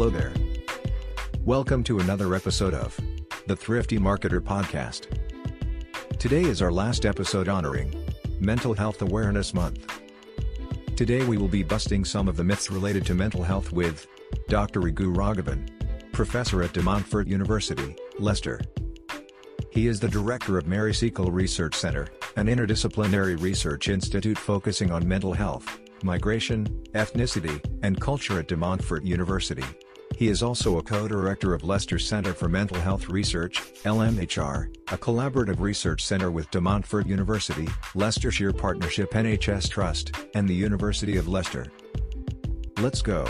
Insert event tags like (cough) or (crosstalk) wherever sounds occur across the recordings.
Hello there. Welcome to another episode of the Thrifty Marketer Podcast. Today is our last episode honoring Mental Health Awareness Month. Today we will be busting some of the myths related to mental health with Dr. Raghu Raghavan, professor at De Montfort University, Leicester. He is the director of Mary Seacole Research Center, an interdisciplinary research institute focusing on mental health, migration, ethnicity, and culture at De Montfort University. He is also a co-director of Leicester Center for Mental Health Research, LMHR, a collaborative research center with De Montfort University, Leicestershire Partnership NHS Trust, and the University of Leicester. Let's go.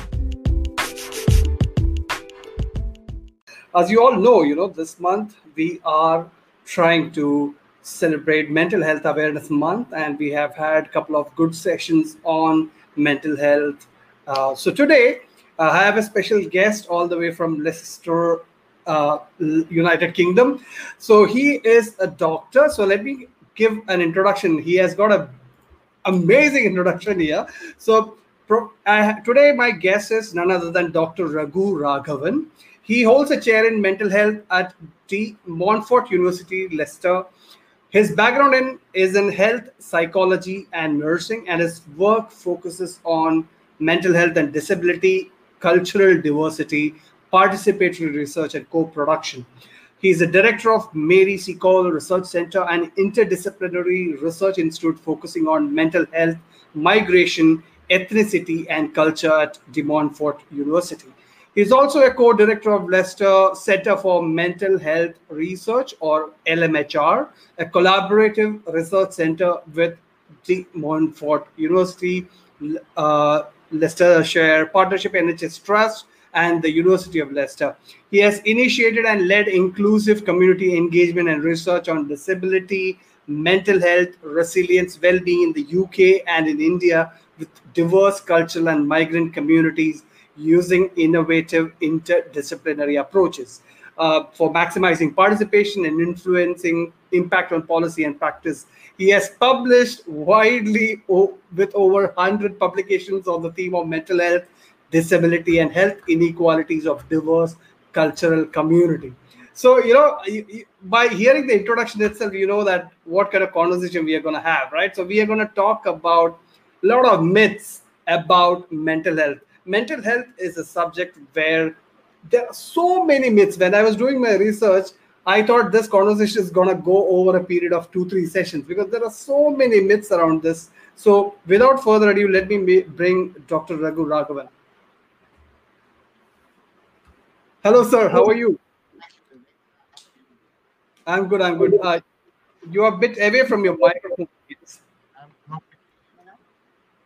as you all know, you know, this month we are trying to celebrate Mental Health Awareness Month, and we have had a couple of good sessions on mental health. Uh, so today, uh, I have a special guest all the way from Leicester, uh, United Kingdom. So he is a doctor. So let me give an introduction. He has got a amazing introduction here. So pro- today, my guest is none other than Dr. Raghu Raghavan. He holds a chair in mental health at De Montfort University, Leicester. His background in, is in health, psychology, and nursing, and his work focuses on mental health and disability, cultural diversity, participatory research, and co production. He is the director of Mary Seacole Research Center, an interdisciplinary research institute focusing on mental health, migration, ethnicity, and culture at De Montfort University. He's also a co-director of Leicester Center for Mental Health Research, or LMHR, a collaborative research center with De Montfort University, uh, Leicestershire Partnership NHS Trust, and the University of Leicester. He has initiated and led inclusive community engagement and research on disability, mental health, resilience, well-being in the UK and in India with diverse cultural and migrant communities using innovative interdisciplinary approaches uh, for maximizing participation and influencing impact on policy and practice. He has published widely with over 100 publications on the theme of mental health, disability, and health inequalities of diverse cultural community. So, you know, by hearing the introduction itself, you know that what kind of conversation we are going to have, right? So, we are going to talk about a lot of myths about mental health mental health is a subject where there are so many myths. When I was doing my research, I thought this conversation is going to go over a period of two, three sessions because there are so many myths around this. So, without further ado, let me bring Dr. Raghu Raghavan. Hello, sir. How are you? I'm good. I'm good. Uh, you are a bit away from your microphone.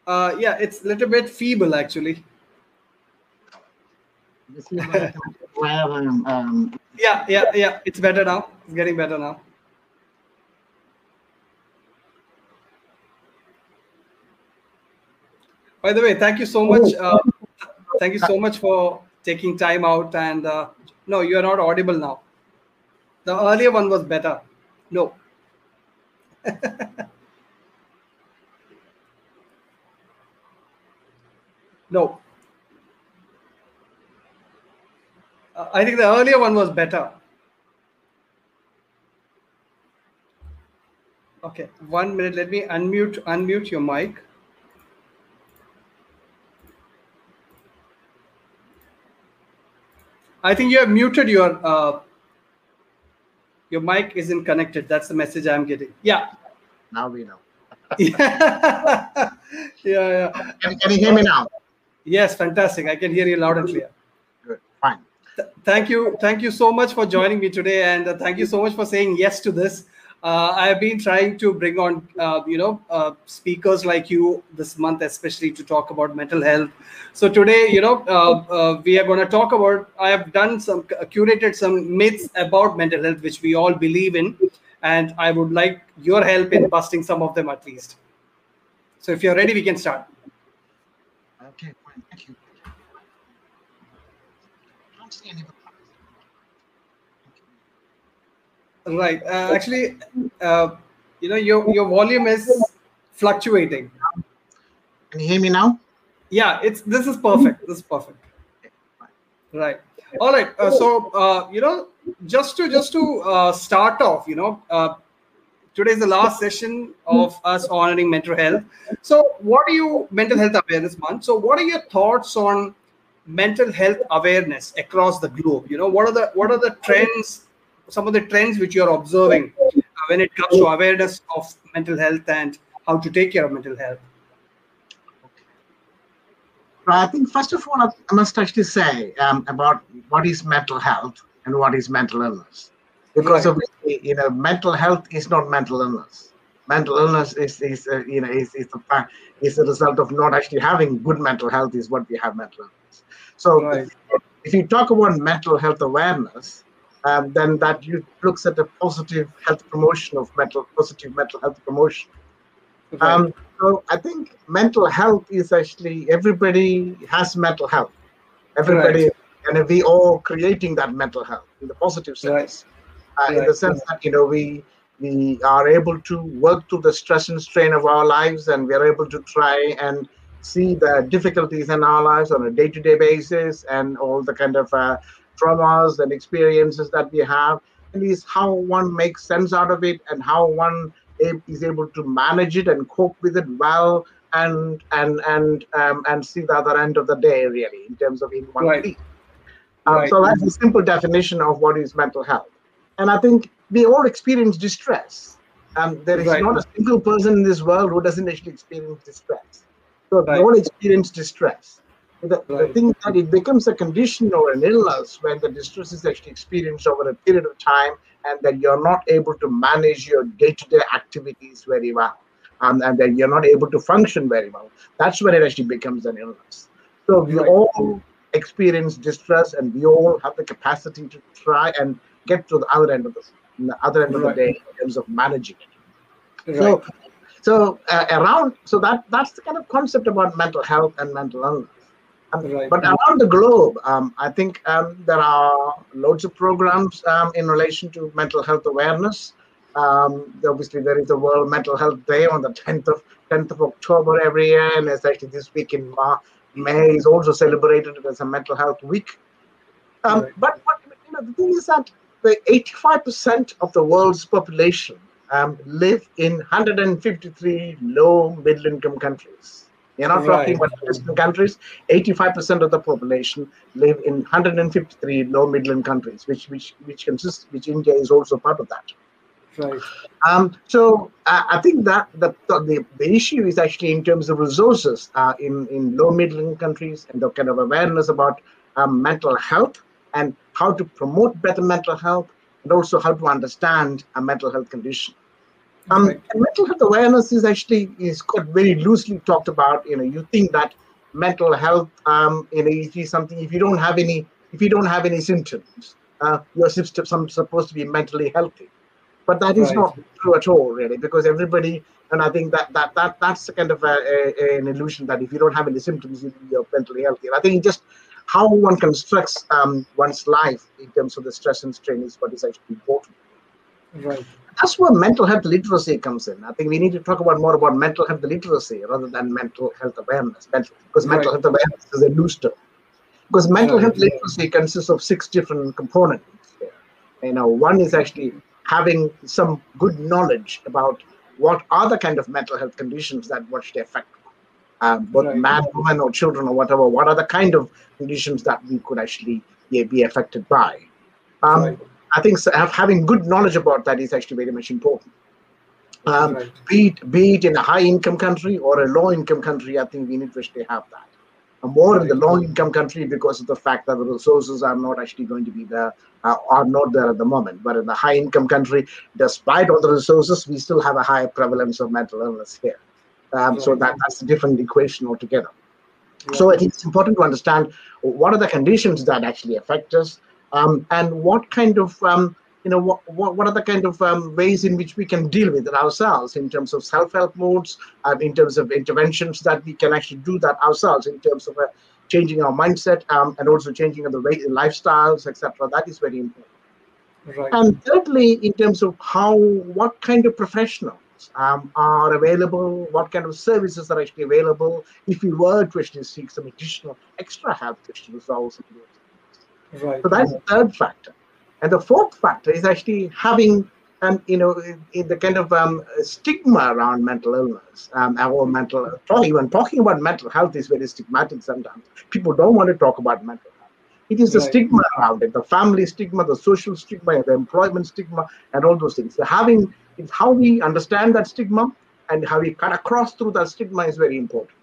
Uh, yeah, it's a little bit feeble, actually. (laughs) um, um, yeah, yeah, yeah. It's better now. It's getting better now. By the way, thank you so much. Uh, thank you so much for taking time out. And uh, no, you are not audible now. The earlier one was better. No. (laughs) no. Uh, I think the earlier one was better. Okay, one minute. Let me unmute unmute your mic. I think you have muted your uh, your mic isn't connected. That's the message I'm getting. Yeah. Now we know. (laughs) yeah, yeah. Can, can you hear me now? Yes, fantastic. I can hear you loud and clear. Thank you thank you so much for joining me today and uh, thank you so much for saying yes to this. Uh, i have been trying to bring on uh, you know uh, speakers like you this month especially to talk about mental health. So today you know uh, uh, we are going to talk about i have done some curated some myths about mental health which we all believe in and i would like your help in busting some of them at least. So if you're ready we can start. Okay thank you Right. Uh, actually, uh, you know, your your volume is fluctuating. Can you hear me now? Yeah, it's this is perfect. This is perfect. Right. All right. Uh, so uh, you know, just to just to uh, start off, you know, uh, today is the last session of us honoring mental health. So, what are you mental health awareness month? So, what are your thoughts on mental health awareness across the globe? You know, what are the what are the trends? Some of the trends which you're observing uh, when it comes to awareness of mental health and how to take care of mental health. I think first of all, I must actually say um, about what is mental health and what is mental illness, because Right. obviously, you know, mental health is not mental illness. Mental illness is, is uh, you know, is is the is the result of not actually having good mental health is what we have mental illness. So, Right. if you talk about mental health awareness, um, then that you looks at the positive health promotion of mental positive mental health promotion. Um, so I think mental health is actually everybody has mental health. Everybody, and we all creating that mental health in the positive Right. sense, uh, in the Right. sense that you know we we are able to work through the stress and strain of our lives, and we are able to try and see the difficulties in our lives on a day-to-day basis, and all the kind of uh, traumas and experiences that we have, and is how one makes sense out of it, and how one is able to manage it and cope with it well and and and um, and see the other end of the day really in terms of in one Right. piece. Um, Right. So that's a simple definition of what is mental health. And I think we all experience distress. Um, there is Right. not a single person in this world who doesn't actually experience distress. So we Right. all experience distress. The, the thing that it becomes a condition or an illness when the distress is actually experienced over a period of time and that you're not able to manage your day-to-day activities very well um, and that you're not able to function very well. That's when it actually becomes an illness. So we Right. all experience distress and we all have the capacity to try and get to the other end of the, the other end of the day in terms of managing it. Right. So, so uh, around so that that's the kind of concept about mental health and mental illness. Right. But around the globe, um, I think um, there are loads of programs um, in relation to mental health awareness. Um, obviously, there is the World Mental Health Day on the 10th of 10th of October every year, and it's actually this week in Ma- May is also celebrated as a Mental Health Week. Um, Right. But what, you know, the thing is that the 85% of the world's population um, live in 153 low middle income countries. You're not talking about Western countries. 85% of the population live in 153 low middle income countries, which which which consists which India is also part of that. right. Um, so uh, I think that the, the the issue is actually in terms of resources uh, in in low middle income countries and the kind of awareness about um, mental health and how to promote better mental health and also how to understand a mental health condition. Um, Right. mental health awareness is actually is got very loosely talked about. You know, you think that mental health, um, you know, you something if you don't have any if you don't have any symptoms, uh, you're supposed to be mentally healthy but that is Right. not true at all really because everybody and i think that that, that that's kind of a, a, an illusion that if you don't have any symptoms you- you're mentally healthy and i think just how one constructs um, one's life in terms of the stress and strain is what is actually important Right. that's where mental health literacy comes in. I think we need to talk about more about mental health literacy rather than mental health awareness. Mental, because mental Right. health awareness is a loose term. Because mental health literacy consists of six different components. You know, one is actually having some good knowledge about what are the kind of mental health conditions that what should affect um, both Right. man, woman, or children, or whatever. What are the kind of conditions that we could actually yeah, be affected by? Um, Right. I think so, have, having good knowledge about that is actually very much important. Um, Right. be, it, be it in a high income country or a low income country, I think we need to actually have that. And more in the low income country because of the fact that the resources are not actually going to be there, uh, are not there at the moment. But in the high income country, despite all the resources, we still have a higher prevalence of mental illness here. Um, So that, that's a different equation altogether. So it's important to understand what are the conditions that actually affect us, um, and what kind of um, you know what, what what are the kind of um, ways in which we can deal with it ourselves in terms of self-help modes, um, in terms of interventions that we can actually do that ourselves in terms of uh, changing our mindset um, and also changing the way lifestyles, etc. That is very important. Right. And thirdly, in terms of how, what kind of professionals um, are available, what kind of services are actually available, if we were to actually seek some additional extra help to actually resolve some of those. Right. So that's the third factor. And the fourth factor is actually having, um, you know, in the kind of um, stigma around mental illness um, or mental, even talking about mental health is very stigmatic sometimes. People don't want to talk about mental health. It is the right. stigma around it, the family stigma, the social stigma, the employment stigma, and all those things. So having, it's how we understand that stigma and how we cut across through that stigma is very important.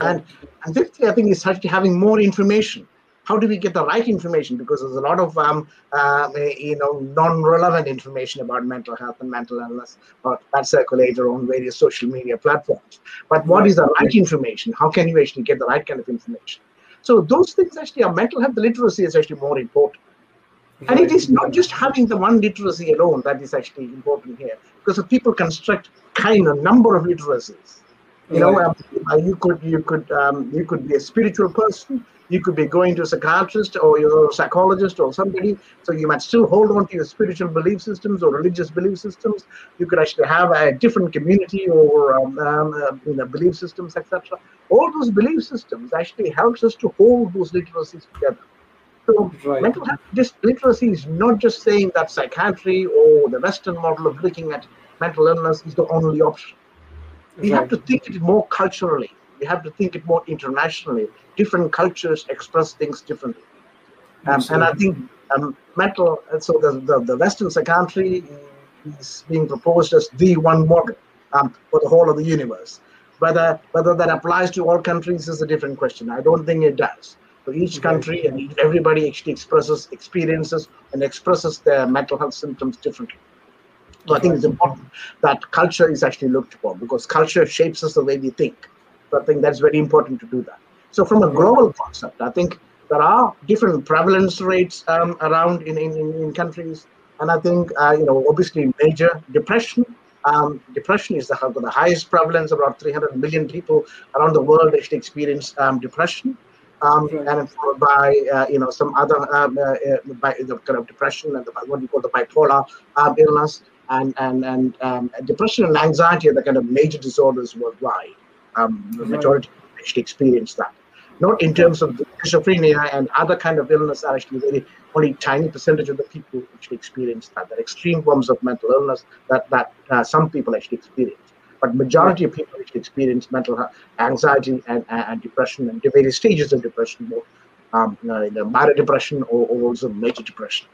Right. And, and fifthly, I think is actually having more information. How do we get the right information? Because there's a lot of um, uh, you know non-relevant information about mental health and mental illness uh, that circulates on various social media platforms. But what is the right information? How can you actually get the right kind of information? So those things actually are mental health literacy is actually more important. And it is not just having the one literacy alone that is actually important here, because if people construct kind of number of literacies. You know, um, uh, you could you could um, you could be a spiritual person. You could be going to a psychiatrist or a psychologist or somebody. So you might still hold on to your spiritual belief systems or religious belief systems. You could actually have a different community or um, um, uh, you know, belief systems, etc. All those belief systems actually helps us to hold those literacies together. So Right. mental health this literacy is not just saying that psychiatry or the Western model of looking at mental illness is the only option. We have to think it more culturally. We have to think it more internationally. Different cultures express things differently. Um, and I think um, mental, so the, the, the Western psychiatry is being proposed as the one model um, for the whole of the universe. Whether, whether that applies to all countries is a different question. I don't think it does. So each country and everybody actually expresses experiences and expresses their mental health symptoms differently. So I think it's important that culture is actually looked for because culture shapes us the way we think. So I think that's very important to do that. So from a global concept, I think there are different prevalence rates um, around in, in, in in countries. And I think, uh, you know, obviously major depression. Um, depression is the, the highest prevalence. About 300 million people around the world actually experience um, depression. Um, Right. and followed by uh, you know some other um, uh, uh, by the kind of depression and the, what we call the bipolar um, illness and and and um, depression and anxiety are the kind of major disorders worldwide. Um, the Right. majority actually experience that. Not in terms of schizophrenia and other kind of illness are actually very only tiny percentage of the people actually experience that. Are extreme forms of mental illness that that uh, some people actually experience. But majority of people actually experience mental anxiety and, and, depression and various stages of depression, both um, you know, the minor depression or, or also major depression.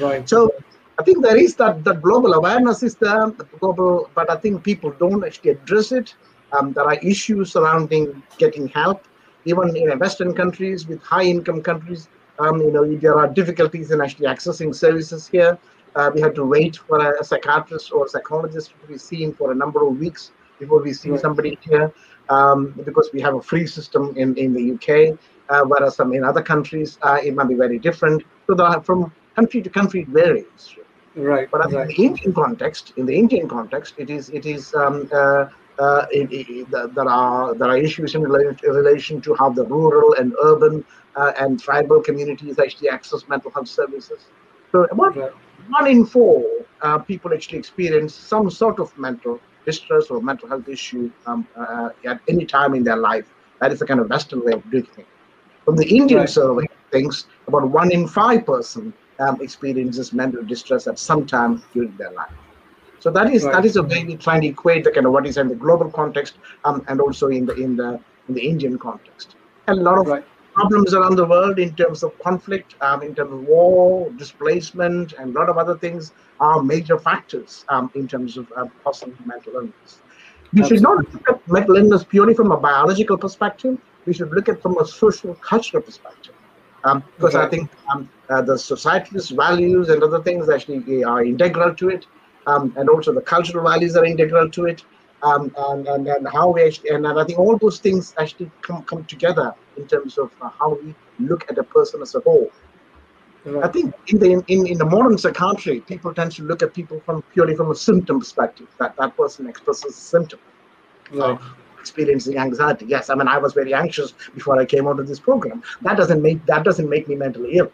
Right. So I think there is that that global awareness is there, the global, but I think people don't actually address it. Um, there are issues surrounding getting help, even in Western countries with high-income countries. Um, you know, there are difficulties in actually accessing services here. Uh, we had to wait for a, a psychiatrist or a psychologist to be seen for a number of weeks before we see Right. somebody here, um, because we have a free system in in the UK, uh, whereas some in other countries uh, it might be very different. So are, from country to country it varies. Right. But Right. in the Indian context, in the Indian context, it is it is um, uh, uh, it, it, there are there are issues in relation, in relation to how the rural and urban uh, and tribal communities actually access mental health services. So about Right. one in four uh, people actually experience some sort of mental distress or mental health issue um, uh, at any time in their life. That is the kind of Western way of doing things. From the Indian Right. survey, things about one in five person um, experiences mental distress at some time during their life. So that is Right. that is a way we try to equate the kind of what is in the global context um, and also in the in the in the Indian context. And a lot of Right. Problems around the world in terms of conflict, um, in terms of war, displacement, and a lot of other things are major factors um, in terms of uh, possible mental illness. We should not look at mental illness purely from a biological perspective. We should look at from a social cultural perspective. Um, because I think um, uh, the society's values and other things actually are integral to it, um, and also the cultural values are integral to it, um, and, and and how we actually, and, and I think all those things actually come come together in terms of uh, how we look at a person as a whole. I think in the in, in the modern psychiatry, people tend to look at people from purely from a symptom perspective. That that person expresses a symptom Right. experiencing anxiety. Yes, I mean I was very anxious before I came onto this program. That doesn't make that doesn't make me mentally ill.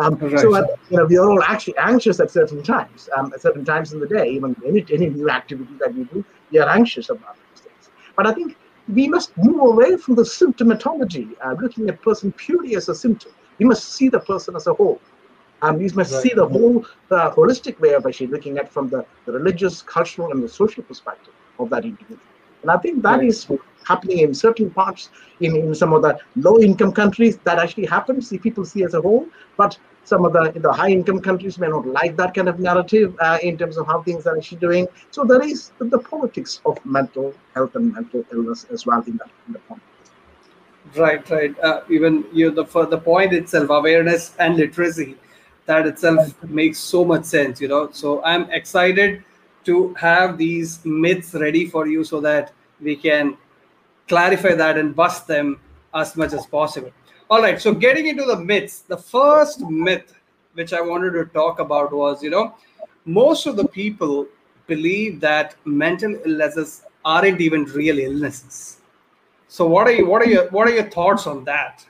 Um, Right. So uh, you know we are all actually anxious at certain times, um, at certain times in the day. Even any any new activity that we do, we are anxious about these things. But I think we must move away from the symptomatology, uh, looking at person purely as a symptom. we must see the person as a whole. And we must right. see the whole the holistic way of actually looking at from the, the religious, cultural, and the social perspective of that individual. And I think that right. is happening in certain parts in, in some of the low income countries that actually happens. See people see as a whole, but some of the, the high income countries may not like that kind of narrative uh, in terms of how things are actually doing. So there is the, the politics of mental health and mental illness as well in that in the context. Right, right. Uh, even you know, the for the point itself, awareness and literacy, that itself makes so much sense. You know, so I'm excited to have these myths ready for you so that we can clarify that and bust them as much as possible. All right, so getting into the myths, the first myth which I wanted to talk about was, you know, most of the people believe that mental illnesses aren't even real illnesses. So what are you what are your what are your thoughts on that?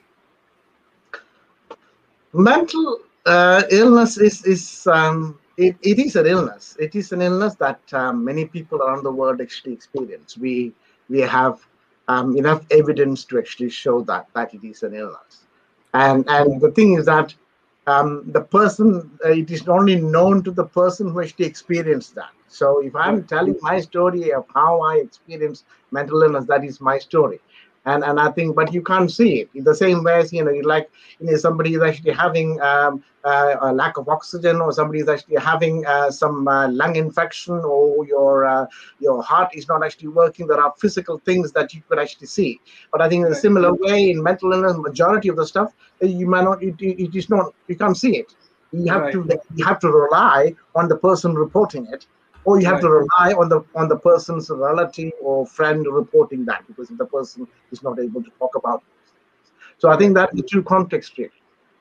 Mental uh, illness is is um, it, it is an illness. It is an illness that um, many people around the world actually experience. We we have um, enough evidence to actually show that that it is an illness. And and the thing is that um, the person uh, it is only known to the person who actually experienced that. So if I'm telling my story of how I experienced mental illness, that is my story and and I think, but you can't see it in the same way as you know, you like you know, somebody is actually having um, uh, a lack of oxygen, or somebody is actually having uh, some uh, lung infection, or your uh, your heart is not actually working. There are physical things that you could actually see. But I think in a similar way, in mental illness, majority of the stuff uh, you might not. It, it is not. You can't see it. You have right. to you have to rely on the person reporting it or you have right. to rely on the on the person's relative or friend reporting that because the person is not able to talk about it. so i think that the two context here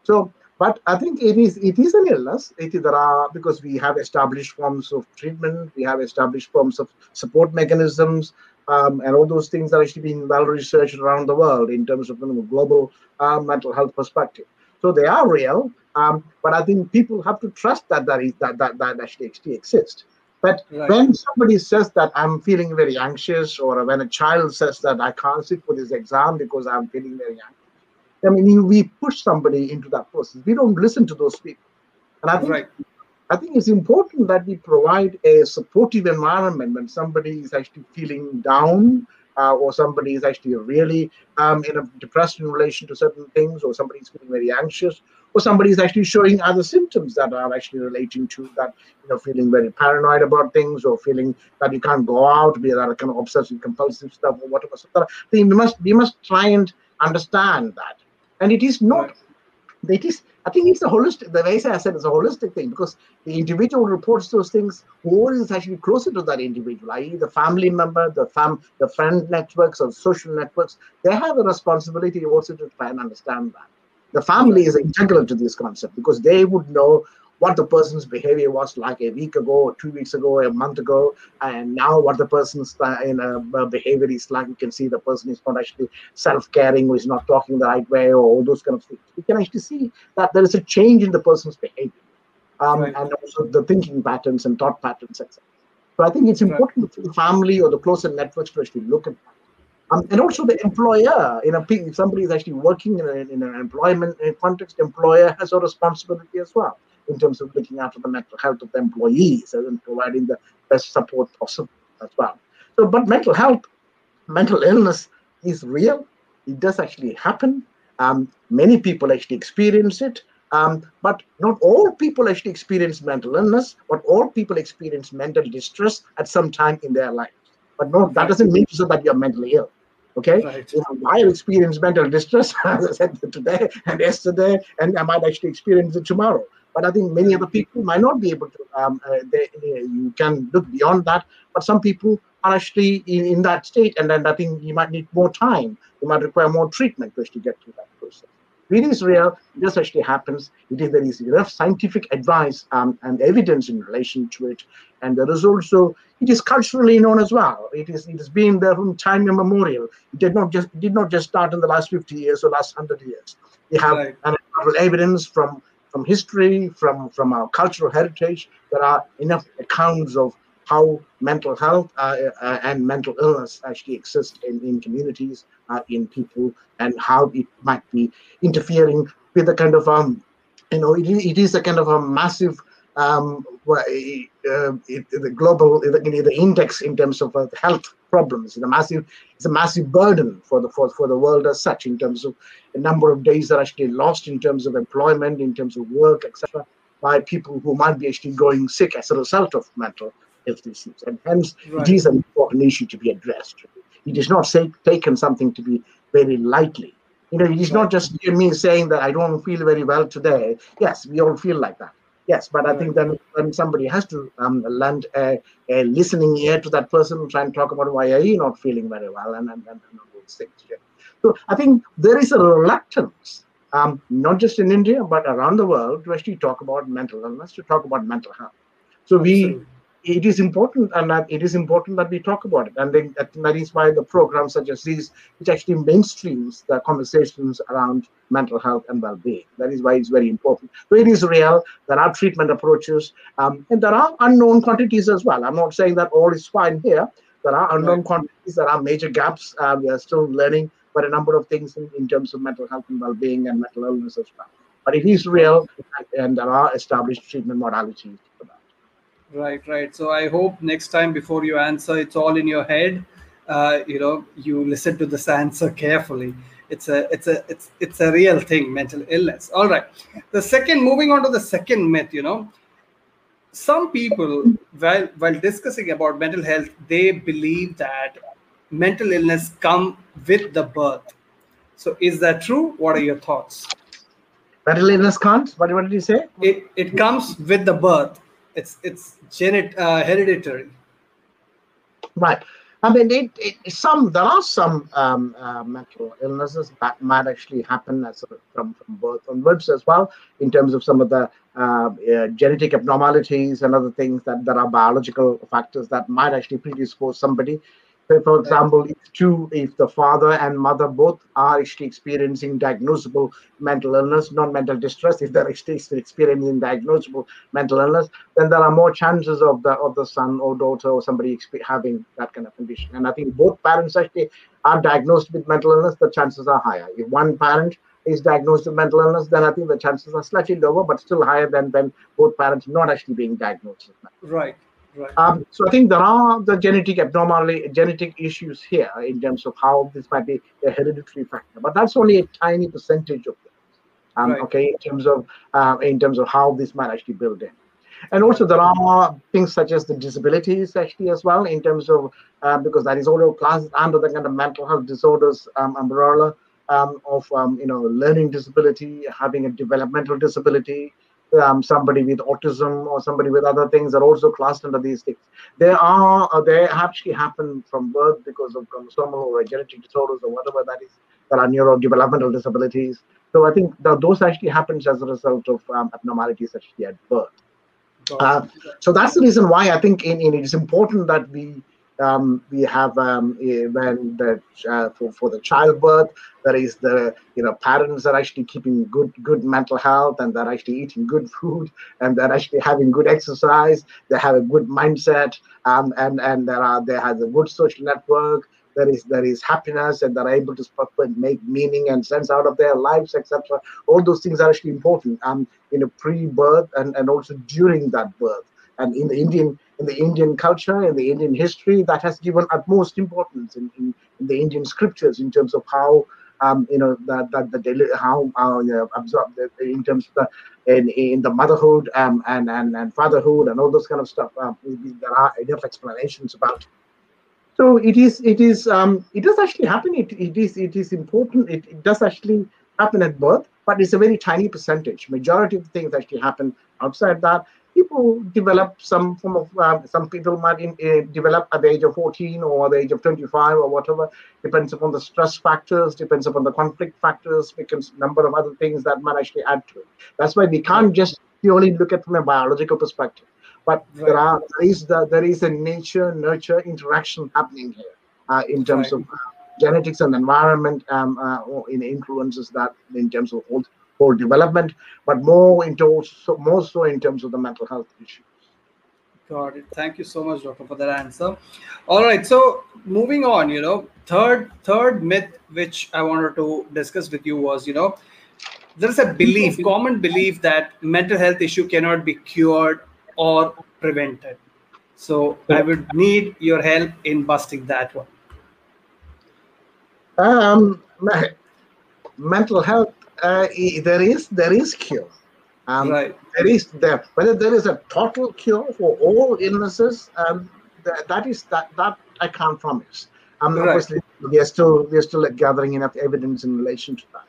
so but i think it is it is an illness it is there are because we have established forms of treatment we have established forms of support mechanisms um, and all those things are actually being well researched around the world in terms of you know, global uh, mental health perspective so they are real um, but i think people have to trust that that is that that, that actually exists but right. when somebody says that I'm feeling very anxious, or when a child says that I can't sit for this exam because I'm feeling very anxious, I mean, we push somebody into that process. We don't listen to those people. And I think, right. I think it's important that we provide a supportive environment when somebody is actually feeling down, uh, or somebody is actually really um, in a depressed in relation to certain things, or somebody is feeling very anxious, or somebody is actually showing other symptoms that are actually relating to that, you know, feeling very paranoid about things or feeling that you can't go out, be that kind of obsessive compulsive stuff or whatever. So we must we must try and understand that. And it is not it is I think it's a holistic the way I said it's a holistic thing because the individual reports those things who is actually closer to that individual, i.e. the family member, the fam the friend networks or social networks, they have a responsibility also to try and understand that the family is integral to this concept because they would know what the person's behavior was like a week ago, or two weeks ago, a month ago, and now what the person's uh, in behavior is like. You can see the person is not actually self-caring, or is not talking the right way, or all those kind of things. You can actually see that there is a change in the person's behavior, um, right. and also the thinking patterns and thought patterns, etc. So I think it's important right. for the family or the closer networks to actually look at that um, and also the employer, you know, if somebody is actually working in, a, in an employment context, employer has a responsibility as well in terms of looking after the mental health of the employees and providing the best support possible as well. So, but mental health, mental illness is real. It does actually happen. Um, many people actually experience it. Um, but not all people actually experience mental illness, but all people experience mental distress at some time in their life. But no, that doesn't mean say that you're mentally ill. Okay, right. you know, I experience mental distress, (laughs) as I said today and yesterday, and I might actually experience it tomorrow. But I think many other people might not be able to. Um, uh, they, you can look beyond that, but some people are actually in, in that state, and then I think you might need more time. You might require more treatment to actually get through that process. It is real. This actually happens. It is there is enough scientific advice um, and evidence in relation to it, and there is also it is culturally known as well. It is it has been there from time immemorial. It did not just did not just start in the last fifty years or last hundred years. We have right. evidence from from history, from from our cultural heritage. There are enough accounts of how mental health uh, uh, and mental illness actually exist in, in communities, uh, in people, and how it might be interfering with the kind of um, you know, it, it is a kind of a massive um, uh, it, the global the, the, index in terms of uh, health problems. A massive it's a massive burden for the for, for the world as such in terms of a number of days that are actually lost in terms of employment, in terms of work, etc., by people who might be actually going sick as a result of mental health issues, and hence right. it is an important issue to be addressed. It is not say, taken something to be very lightly. You know, it is not just me saying that I don't feel very well today. Yes, we all feel like that Yes, but I think then somebody has to um, lend a, a, listening ear to that person, try and talk about why are you not feeling very well, and and, and, and all those things. Yeah. So I think there is a reluctance, um, not just in India but around the world, to actually talk about mental illness, to talk about mental health. So we it is important and that it is important that we talk about it. And then that, is why the programs such as these which actually mainstreams the conversations around mental health and well-being. That is why it's very important. So it is real. There are treatment approaches. Um, and there are unknown quantities as well. I'm not saying that all is fine here. There are unknown right. quantities. There are major gaps. Uh, we are still learning but a number of things in, in terms of mental health and well-being and mental illness as well. But it is real and there are established treatment modalities Right, right. So I hope next time before you answer, it's all in your head. Uh, you know, you listen to this answer carefully. It's a, it's a, it's, it's a real thing. Mental illness. All right. The second, moving on to the second myth. You know, some people, while while discussing about mental health, they believe that mental illness come with the birth. So is that true? What are your thoughts? Mental illness comes. What, what did you say? It it comes with the birth it's it's genet uh, hereditary. Right. I mean, it, it, some there are some um, uh, mental illnesses that might actually happen as a, from from birth onwards as well, in terms of some of the uh, uh, genetic abnormalities and other things that there are biological factors that might actually predispose somebody for example, if two, if the father and mother both are actually experiencing diagnosable mental illness, not mental distress, if they're actually experiencing diagnosable mental illness, then there are more chances of the of the son or daughter or somebody having that kind of condition. And I think both parents actually are diagnosed with mental illness, the chances are higher. If one parent is diagnosed with mental illness, then I think the chances are slightly lower, but still higher than than both parents not actually being diagnosed. Right. Right. Um, so I think there are the genetic abnormality, genetic issues here in terms of how this might be a hereditary factor, but that's only a tiny percentage of it. Um, right. Okay, in terms of uh, in terms of how this might actually build in, and also there are things such as the disabilities actually as well in terms of uh, because that is also classed under the kind of mental health disorders um, umbrella um, of um, you know learning disability, having a developmental disability, um, somebody with autism or somebody with other things are also classed under these things. There are uh, they actually happen from birth because of chromosomal or genetic disorders or whatever that is. There are neurodevelopmental disabilities. So I think that those actually happens as a result of um, abnormalities actually at birth. Uh, so that's the reason why I think in, in it is important that we um, we have um, when the uh, for, for the childbirth there is the you know parents are actually keeping good good mental health and they're actually eating good (laughs) food and they're actually having good exercise. They have a good mindset um, and and there are they have a good social network there is there is happiness and they're able to make meaning and sense out of their lives etc all those things are actually important um in a pre-birth and and also during that birth and in the indian in the Indian culture, in the Indian history, that has given utmost importance in, in, in the Indian scriptures in terms of how um, you know that that the how uh, absorb in terms of the in, in the motherhood um, and, and and fatherhood and all those kind of stuff. Uh, there are enough explanations about. So it is it is um, it does actually happen. It, it is it is important. It, it does actually happen at birth, but it's a very tiny percentage. Majority of the things actually happen outside that people develop some form of uh, some people might in, uh, develop at the age of 14 or the age of 25 or whatever depends upon the stress factors depends upon the conflict factors because number of other things that might actually add to it that's why we can't just purely look at from a biological perspective but right. there are there is the there is a nature nurture interaction happening here uh, in terms right. of uh, genetics and environment um, uh, in influences that in terms of whole development, but more into so more so in terms of the mental health issues. Got it. Thank you so much, doctor, for that answer. All right. So moving on, you know, third third myth which I wanted to discuss with you was, you know, there's a belief, common belief that mental health issue cannot be cured or prevented. So I would need your help in busting that one. Um, mental health, uh, there is there is cure. Um, right. There is there whether there is a total cure for all illnesses. Um, that, that is that that I can't promise. Um, right. Obviously, we are still we are still gathering enough evidence in relation to that.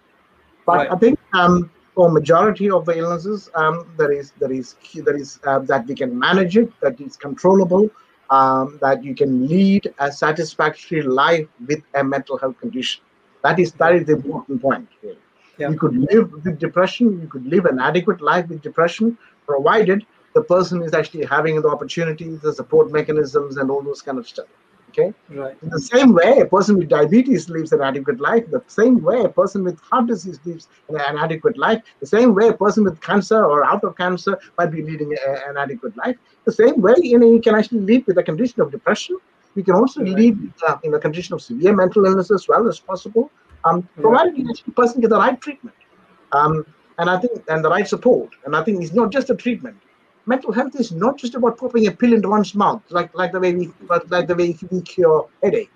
But right. I think um, for majority of the illnesses, um, there is there is there is uh, that we can manage it, that is controllable, um, that you can lead a satisfactory life with a mental health condition. That is that is the important point. Really. Yeah. You could live with depression. You could live an adequate life with depression, provided the person is actually having the opportunities, the support mechanisms, and all those kind of stuff. Okay. Right. In the same way, a person with diabetes lives an adequate life. The same way, a person with heart disease lives an adequate life. The same way, a person with cancer or out of cancer might be leading a, an adequate life. The same way, you know, you can actually live with a condition of depression. You can also right. live uh, in a condition of severe mental illness as well as possible, um, provided right. the person gets the right treatment. Um, and I think, and the right support. And I think it's not just a treatment mental health is not just about popping a pill into one's mouth, like like the way we like the way we cure headache.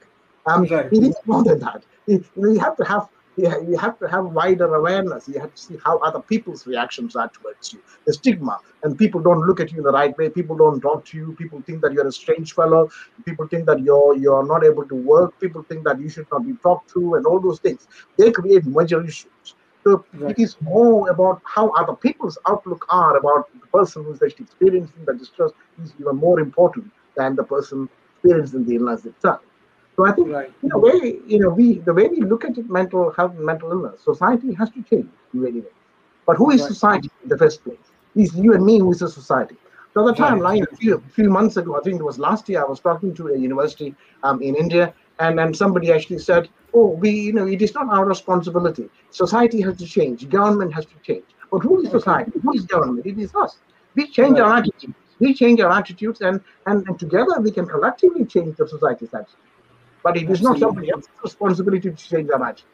Um, right. It is more than that. You, you have to have you have to have wider awareness. You have to see how other people's reactions are towards you. The stigma, and people don't look at you in the right way. People don't talk to you. People think that you're a strange fellow. People think that you're you're not able to work. People think that you should not be talked to, and all those things. They create major issues. So right. it is more about how other people's outlook are about the person who's actually experiencing the distress is even more important than the person experiencing the illness itself. So I think right. in a way, you know, we the way we look at it, mental health and mental illness, society has to change in many ways. But who is right. society in the first place? It's you and me who is the society. So the time, right. like a few, few months ago, I think it was last year, I was talking to a university um, in India, and then somebody actually said, oh, we, you know, it is not our responsibility. Society has to change. Government has to change. But who is society? Who is government? It is us. We change right. our attitudes. We change our attitudes, and, and, and together we can collectively change the society's attitude. But it is Absolutely. not somebody else's responsibility to change our attitude.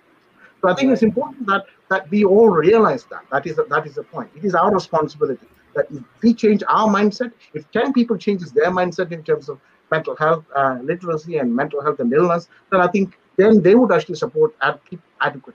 So I think it's important that that we all realize that. That is that is the point. It is our responsibility that if we change our mindset, if 10 people changes their mindset in terms of mental health uh, literacy and mental health and illness, then I think then they would actually support adequately.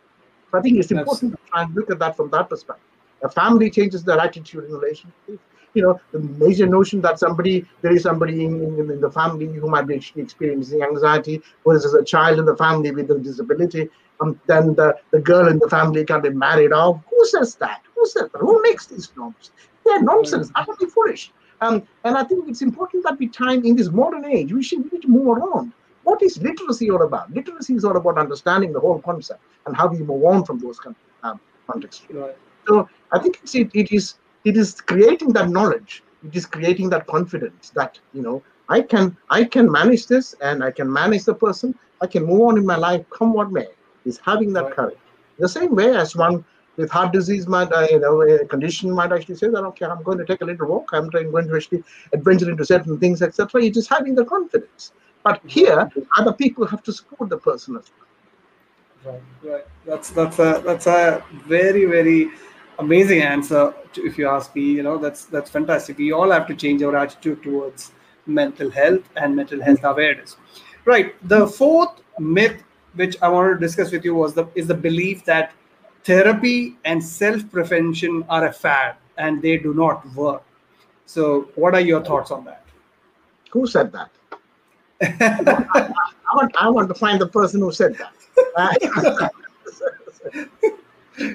So I think it's important Absolutely. to try and look at that from that perspective. A family changes their attitude in relation to you know, the major notion that somebody, there is somebody in, in, in the family who might be experiencing anxiety, whereas there's a child in the family with a disability, um, then the, the girl in the family can be married off. Who says that? Who says that? Who makes these norms? They're nonsense, utterly foolish. Um, and I think it's important that we time in this modern age, we should we need to move around what is literacy all about? Literacy is all about understanding the whole concept and how we move on from those um, contexts. Right. So I think it's, it, it is it is creating that knowledge. It is creating that confidence that you know I can I can manage this and I can manage the person. I can move on in my life, come what may. Is having that right. courage. The same way as one with heart disease might, uh, you know, a condition might actually say that, okay, I'm going to take a little walk. I'm going to actually adventure into certain things, etc. It is having the confidence. But here, other people have to support the person as well. Right, right. That's that's a that's a very very amazing answer. To, if you ask me, you know, that's that's fantastic. We all have to change our attitude towards mental health and mental health awareness. Right. The fourth myth which I want to discuss with you was the is the belief that therapy and self prevention are a fad and they do not work. So, what are your thoughts on that? Who said that? (laughs) I, want, I want to find the person who said that. (laughs)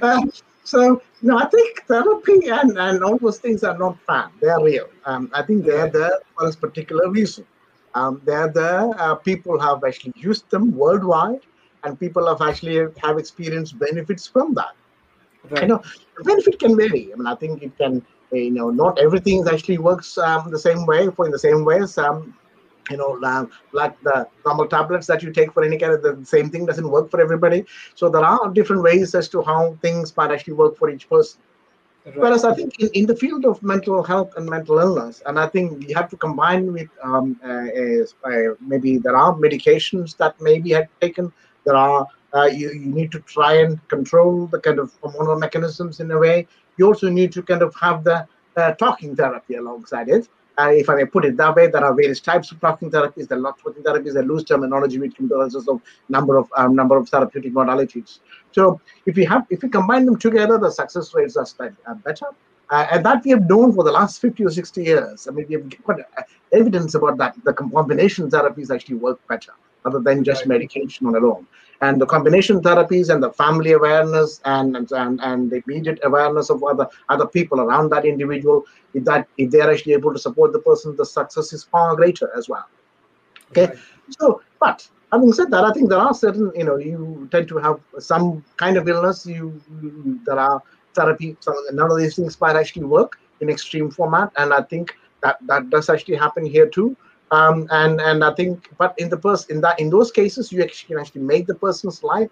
Uh, (laughs) so, no, I think therapy and, and all those things are not fun. They are real. Um, I think they are there for a particular reason. Um, they are there. Uh, people have actually used them worldwide, and people have actually have experienced benefits from that. Right. You know, the benefit can vary. I mean, I think it can. You know, not everything actually works um, the same way for in the same ways. Um, you know, like the normal tablets that you take for any kind of the same thing doesn't work for everybody. So there are different ways as to how things might actually work for each person. Right. Whereas I think in, in, the field of mental health and mental illness, and I think we have to combine with um, uh, uh, maybe there are medications that maybe had taken. There are uh, you, you need to try and control the kind of hormonal mechanisms in a way. You also need to kind of have the uh, talking therapy alongside it. Uh, if I may put it that way, there are various types of talking therapies. There are not talking therapies, a loose terminology which comprises of number of um, number of therapeutic modalities. So if we have if we combine them together, the success rates are slightly uh, better. Uh, and that we have known for the last 50 or 60 years. I mean, we have got uh, evidence about that. The combination therapies actually work better other than just right. medication on alone. And the combination therapies and the family awareness and, and, and the immediate awareness of other, other people around that individual, if, that, if they're actually able to support the person, the success is far greater as well. Okay. Right. So, but having said that, I think there are certain, you know, you tend to have some kind of illness. You, you there are therapy. So none of these things might actually work in extreme format, and I think that that does actually happen here too. Um, and and I think, but in the person in that in those cases, you actually can actually make the person's life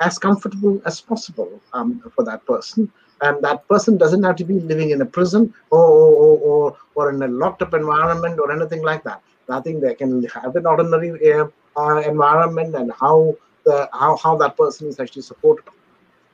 as comfortable as possible um, for that person. And that person doesn't have to be living in a prison or or, or, or in a locked up environment or anything like that. I think they can have an ordinary uh, uh, environment and how the how, how that person is actually supported.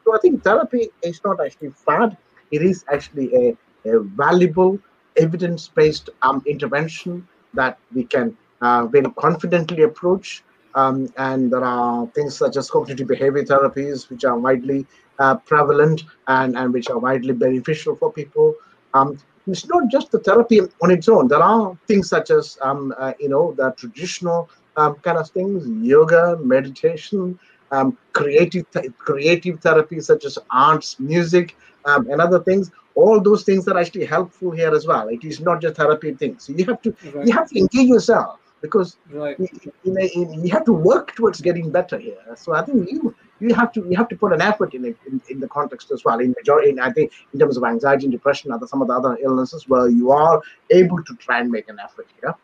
So I think therapy is not actually bad. It is actually a, a valuable evidence-based um, intervention that we can uh, very confidently approach. Um, and there are things such as cognitive behavior therapies, which are widely uh, prevalent and, and which are widely beneficial for people. Um, it's not just the therapy on its own. There are things such as, um, uh, you know, the traditional um, kind of things, yoga, meditation, um, creative th- creative therapies such as arts, music, um, and other things. All those things are actually helpful here as well. It is not just therapy things. So you have to right. you have to engage yourself because right. you, you, you, have to work towards getting better here. So I think you you have to you have to put an effort in it in, in the context as well. In majority, in, I think in terms of anxiety and depression, other some of the other illnesses where you are able to try and make an effort here.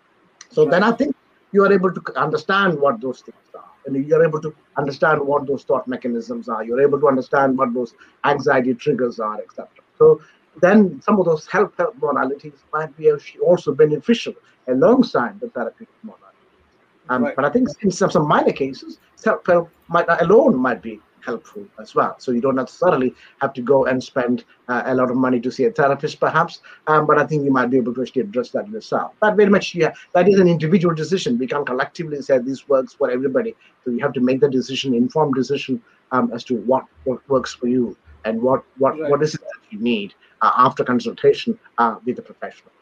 So right. then I think you are able to understand what those things are and you're able to understand what those thought mechanisms are you're able to understand what those anxiety triggers are etc so then some of those help help modalities might be also beneficial alongside the therapeutic modality um, right. but i think in some, some minor cases self help might alone might be helpful as well. So you don't necessarily have to go and spend uh, a lot of money to see a therapist, perhaps. Um, but I think you might be able to actually address that yourself. But very much, yeah, that is an individual decision. We can't collectively say this works for everybody. So you have to make the decision, informed decision um, as to what, what works for you and what what right. what is it that you need uh, after consultation uh, with the professional.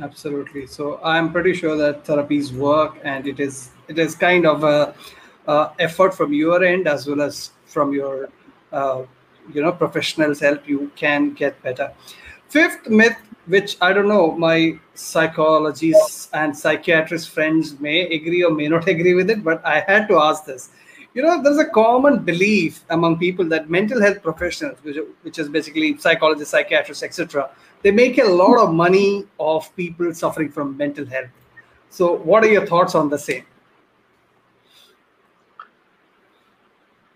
Absolutely. So I'm pretty sure that therapies work, and it is it is kind of a uh, effort from your end as well as from your uh, you know professionals help you can get better fifth myth which i don't know my psychologists and psychiatrist friends may agree or may not (laughs) agree with it but i had to ask this you know there's a common belief among people that mental health professionals which, which is basically psychologists psychiatrists etc they make a lot of money off people suffering from mental health so what are your thoughts on the same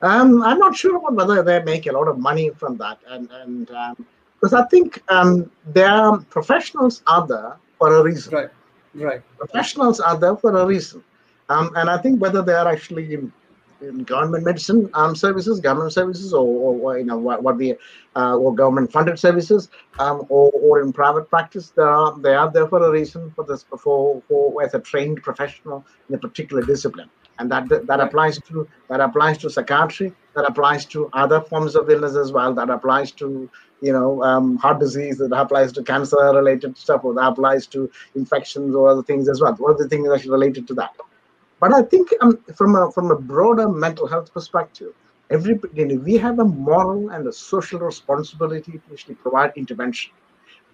Um, I'm not sure about whether they make a lot of money from that, and and because um, I think um, their professionals are there for a reason. Right, right. Professionals are there for a reason, um, and I think whether they are actually government medicine um, services, government services, or, or, you know what, what the uh, or government funded services, um, or, or in private practice, they are they are there for a reason for this for, for as a trained professional in a particular discipline. And that that applies to that applies to psychiatry that applies to other forms of illness as well that applies to you know um, heart disease that applies to cancer related stuff or that applies to infections or other things as well. All the things actually related to that but i think um, from a from a broader mental health perspective everybody we have a moral and a social responsibility to actually provide intervention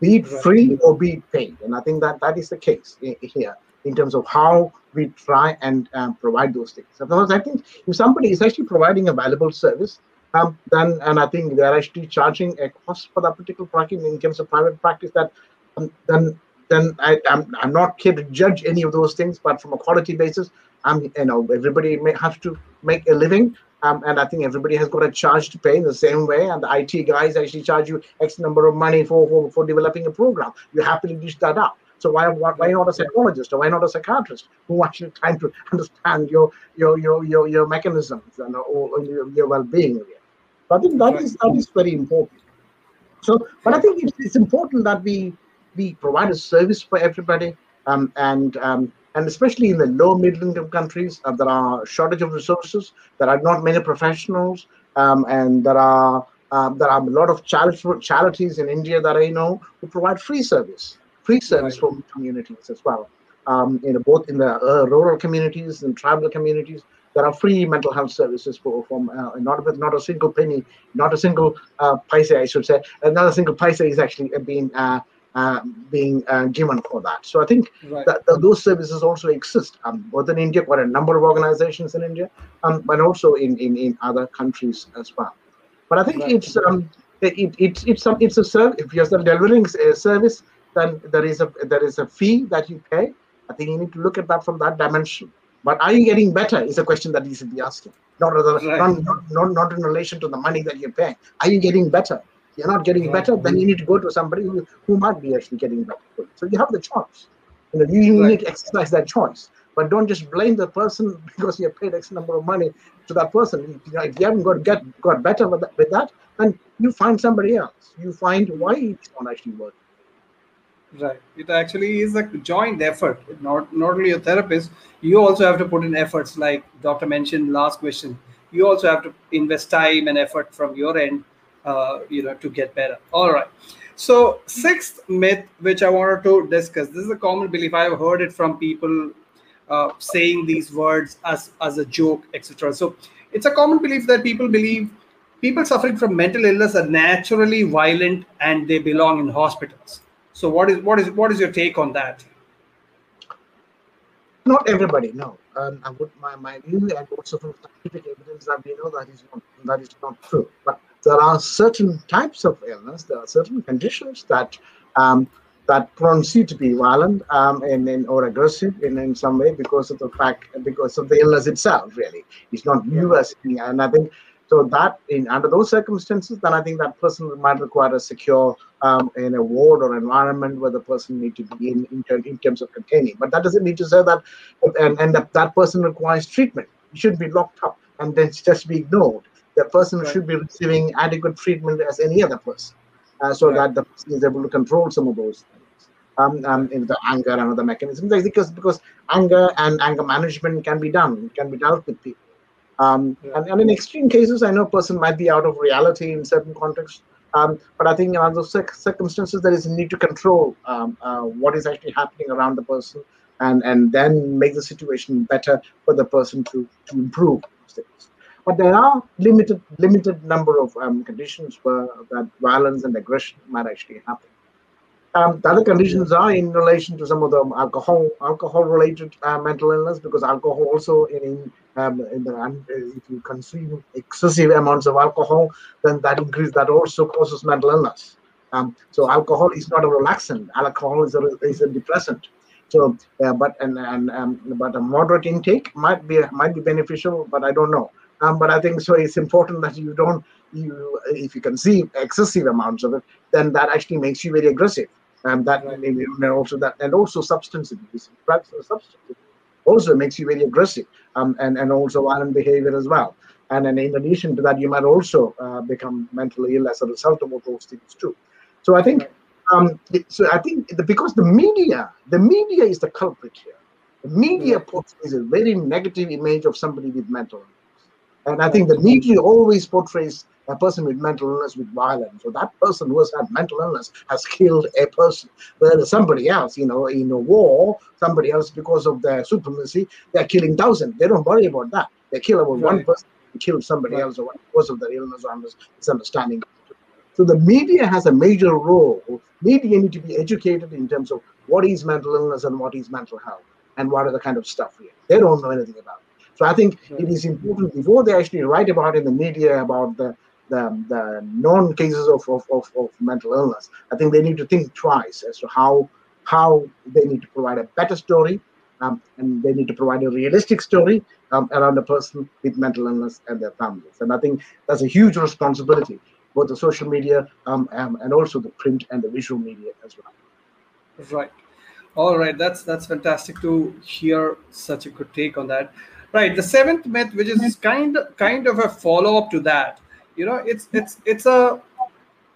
be it free or be it paid and i think that that is the case here in terms of how we try and um, provide those things. Otherwise, I think if somebody is actually providing a valuable service, um, then and I think they're actually charging a cost for that particular practice in terms of private practice, that um, then then I, I'm, I'm not here to judge any of those things, but from a quality basis, I'm you know everybody may have to make a living. Um, and I think everybody has got a charge to pay in the same way. And the IT guys actually charge you X number of money for, for, for developing a program. You have to dish that up. So why, why, why not a psychologist or why not a psychiatrist who actually trying to understand your your your your, your mechanisms and or, your, your well-being? I think that is that is very important. So, but I think it's, it's important that we we provide a service for everybody, um, and um, and especially in the low middle income countries, uh, there are shortage of resources. There are not many professionals, um, and there are um, there are a lot of charities in India that I know who provide free service, free service right. for communities as well. Um, you know, both in the uh, rural communities and tribal communities, there are free mental health services for from uh, not with not a single penny, not a single uh, paisa, I should say, not a single paisa is actually being uh, uh, being uh, given for that. So I think right. that, that, those services also exist um, both in India, quite a number of organizations in India, um, but also in, in, in other countries as well. But I think right. it's um, it, it, it's it's some it's a service. If you're delivering a service, then there is a there is a fee that you pay. I think you need to look at that from that dimension. But are you getting better? Is a question that you should be asking. Not, other, right. not, not, not, not in relation to the money that you're paying. Are you getting better? You're not getting better, then you need to go to somebody who, who might be actually getting better. So you have the choice. You know, you right. need to exercise that choice. But don't just blame the person (laughs) because you paid X number of money to that person. You know, if you haven't got get got better with that, with that, then you find somebody else. You find why it's not actually working. Right. It actually is a joint effort. Not not only a therapist, you also have to put in efforts. Like doctor mentioned last question, you also have to invest time and effort from your end uh, you know to get better. All right. So sixth myth which i wanted to discuss this is a common belief. I've heard it from people uh, saying these words as as a joke etc so it's a common belief that people believe people suffering from mental illness are naturally violent and they belong in hospitals. So what is what is what is your take on that? Not everybody no. Um, I would, my, my view and also from scientific evidence that we know that is not that is not true. But there are certain types of illness, there are certain conditions that um, that pronounce you to be violent um, and, and, or aggressive in, in some way because of the fact because of the illness itself. Really, it's not you as me, and I think so that in under those circumstances, then I think that person might require a secure um, in a ward or environment where the person need to be in in, in terms of containing. But that doesn't mean to say that and, and that, that person requires treatment. He shouldn't be locked up and then just be ignored the person right. should be receiving adequate treatment as any other person, uh, so right. that the person is able to control some of those things. Um, um, in the anger and other mechanisms, because because anger and anger management can be done, can be dealt with people. Um, yeah. and, and, in extreme cases, I know a person might be out of reality in certain contexts, um, but I think in other circumstances, there is a need to control um, uh, what is actually happening around the person, and and then make the situation better for the person to to improve things. But there are limited limited number of um, conditions where that violence and aggression might actually happen. Um, the other conditions are in relation to some of the alcohol alcohol related uh, mental illness because alcohol also in um, in the if you consume excessive amounts of alcohol then that increase that also causes mental illness. Um, so alcohol is not a relaxant. Alcohol is a is a depressant. So, uh, but and and um, but a moderate intake might be might be beneficial, but I don't know. Um, but I think so. It's important that you don't you if you consume excessive amounts of it, then that actually makes you very aggressive. And that right. and also that and also substance abuse, drugs or substance also makes you very aggressive um, and and also violent behavior as well. And then in addition to that, you might also uh, become mentally ill as a result of all those things too. So I think. Um, so I think the, because the media, the media is the culprit here. The media portrays a very negative image of somebody with mental illness and I think the media always portrays a person with mental illness with violence. So that person who has had mental illness has killed a person. Whereas somebody else, you know, in a war, somebody else because of their supremacy, they're killing thousands. They don't worry about that. They kill about right. one person, kill somebody right. else or because of their illness or misunderstanding. So the media has a major role. Media need to be educated in terms of what is mental illness and what is mental health and what are the kind of stuff here. They don't know anything about. So I think it is important before they actually write about in the media about the the, the known cases of, of, of, of mental illness. I think they need to think twice as to how how they need to provide a better story um, and they need to provide a realistic story um, around a person with mental illness and their families. And I think that's a huge responsibility, both the social media um, um and also the print and the visual media as well. Right. All right, that's that's fantastic to hear such a good take on that. Right, the seventh myth, which is kind of kind of a follow up to that, you know, it's it's it's a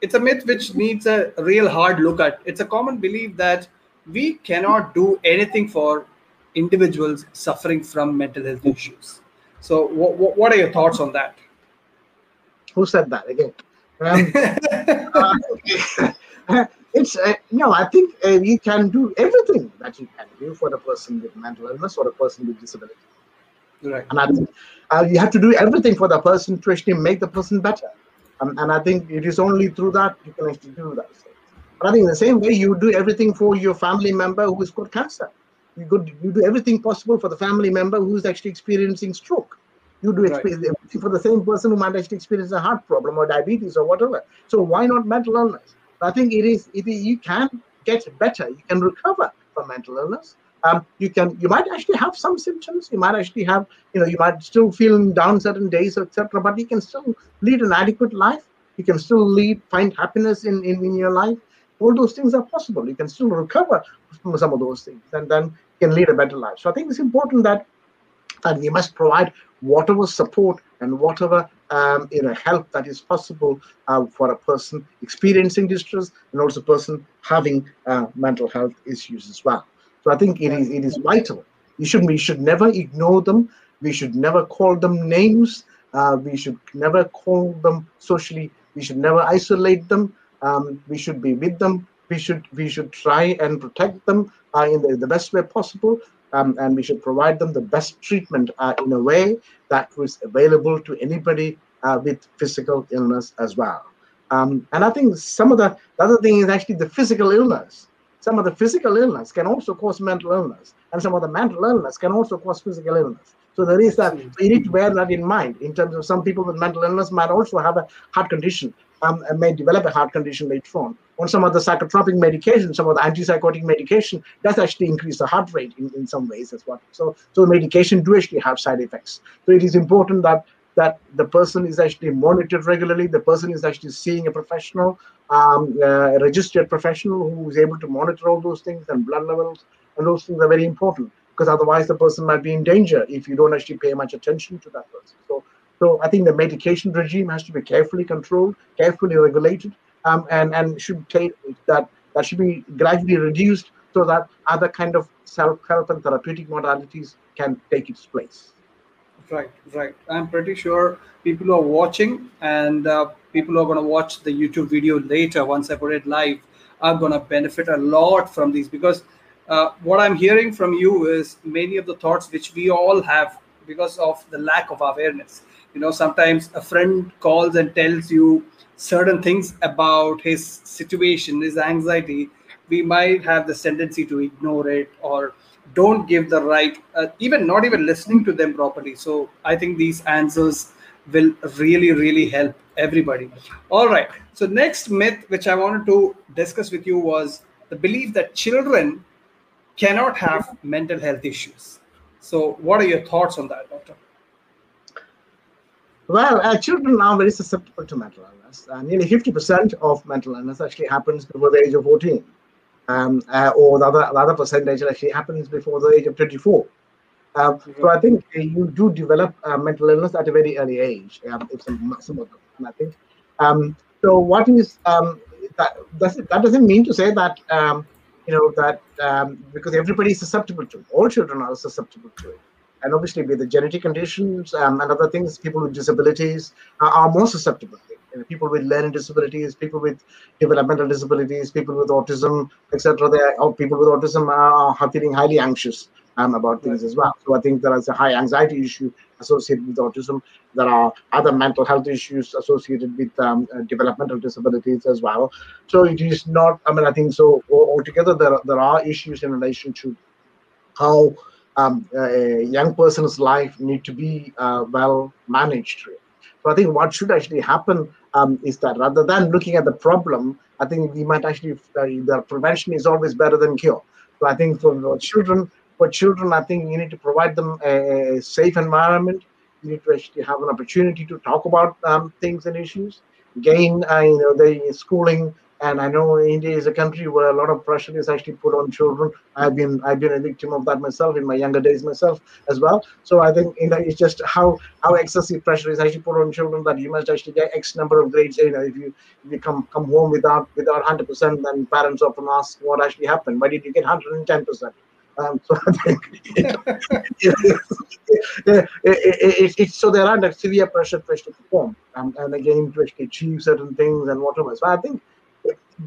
it's a myth which needs a real hard look at. It's a common belief that we cannot do anything for individuals suffering from mental health issues. So, what, what are your thoughts on that? Who said that again? Um, (laughs) uh, (laughs) it's uh, no, I think uh, you can do everything that you can do for the person with mental illness or a person with disability. Right. And I think uh, you have to do everything for the person to actually make the person better. Um, and I think it is only through that you can actually do that. But I think in the same way, you do everything for your family member who has got cancer. You, could, you do everything possible for the family member who is actually experiencing stroke. You do right. everything for the same person who might actually experience a heart problem or diabetes or whatever. So why not mental illness? I think it is, it is you can get better. You can recover from mental illness. Um, you can you might actually have some symptoms. You might actually have you know you might still feel down certain days, etc. But you can still lead an adequate life. You can still lead find happiness in, in, in your life. All those things are possible. You can still recover from some of those things, and then can lead a better life. So I think it's important that that we must provide whatever support and whatever um, you know help that is possible uh, for a person experiencing distress and also person having uh, mental health issues as well. So I think it is it is vital. You should we should never ignore them. We should never call them names. Uh, we should never call them socially. We should never isolate them. Um, we should be with them. We should we should try and protect them uh, in the, the best way possible um, and we should provide them the best treatment uh, in a way that was available to anybody uh, with physical illness as well. Um, and I think some of the, the other thing is actually the physical illness. Some of the physical illness can also cause mental illness, and some of the mental illness can also cause physical illness. So there is that. You need to bear that in mind. In terms of some people with mental illness might also have a heart condition, um, may develop a heart condition later on. On some of the psychotropic medication, some of the antipsychotic medication does actually increase the heart rate in, in some ways as well. So, so medication do actually have side effects. So it is important that that the person is actually monitored regularly. The person is actually seeing a professional, um, a registered professional who is able to monitor all those things and blood levels, and those things are very important because otherwise the person might be in danger if you don't actually pay much attention to that person. So so I think the medication regime has to be carefully controlled, carefully regulated, um, and and should take that that should be gradually reduced so that other kind of self-help and therapeutic modalities can take its place. Right, right. I'm pretty sure people who are watching and uh, people who are going to watch the YouTube video later once I put it live are going to benefit a lot from these because uh, what I'm hearing from you is many of the thoughts which we all have because of the lack of awareness you know sometimes a friend calls and tells you certain things about his situation his anxiety we might have the tendency to ignore it or don't give the right uh, even not even listening to them properly. So i think these answers will really really help everybody. All right. So next myth which i wanted to discuss with you was the belief that children cannot have mental health issues. So what are your thoughts on that doctor? Well, uh, children are very susceptible to mental illness. Uh, nearly 50% of mental illness actually happens before the age of 14. Um, uh, or the other, the other percentage actually happens before the age of 24. mm-hmm. So I think uh, you do develop uh, mental illness at a very early age. Um, some of them, I think. Um, so what is um, that? Does that doesn't mean to say that um, you know that um, because everybody is susceptible to it. All children are susceptible to it and obviously with the genetic conditions um, and other things, people with disabilities uh, are more susceptible. You know, people with learning disabilities, people with developmental disabilities, people with autism, etc. They are, people with autism are, are feeling highly anxious um, about things right. as well. So I think there is a high anxiety issue associated with autism. There are other mental health issues associated with um, uh, developmental disabilities as well. So it is not. I mean, I think so. Altogether, there there are issues in relation to how um, a young person's life need to be uh, well managed. So I think what should actually happen um, is that rather than looking at the problem, I think we might actually uh, the prevention is always better than cure. So I think for children, for children, I think you need to provide them a, safe environment. You need to actually have an opportunity to talk about um, things and issues. Gain, uh, you know, the schooling And I know India is a country where a lot of pressure is actually put on children. I've been I've been a victim of that myself in my younger days myself as well. So I think you know it's just how how excessive pressure is actually put on children that you must actually get X number of grades. You know, if you if you come come home without without hundred percent, then parents often ask what actually happened. Why did you get hundred and ten percent? Um, (laughs) so so they're under severe pressure to perform um, and again to achieve certain things and whatever. So I think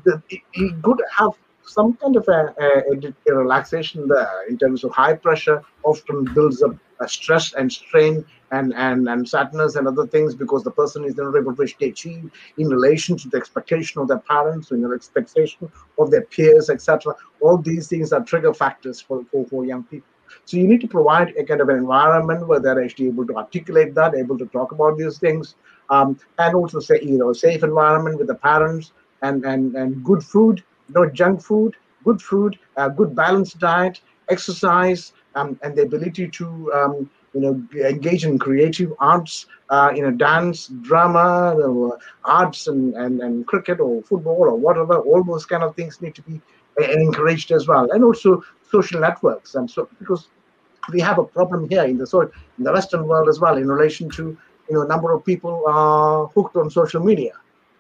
the, it, could have some kind of a, a, a, relaxation there in terms of high pressure often builds up stress and strain and, and, and sadness and other things because the person is not able to achieve in relation to the expectation of their parents, in their expectation of their peers, etc. All these things are trigger factors for, for, for young people. So you need to provide a kind of an environment where they're actually able to articulate that, able to talk about these things, um, and also say, you know, a safe environment with the parents and, and, and good food, no junk food, good food, uh, good balanced diet, exercise, um, and the ability to um, you know engage in creative arts, uh, you know, dance, drama, arts, and, and and cricket or football or whatever. All those kind of things need to be uh, encouraged as well, and also social networks. And so because we have a problem here in the so in the Western world as well in relation to you know number of people are hooked on social media.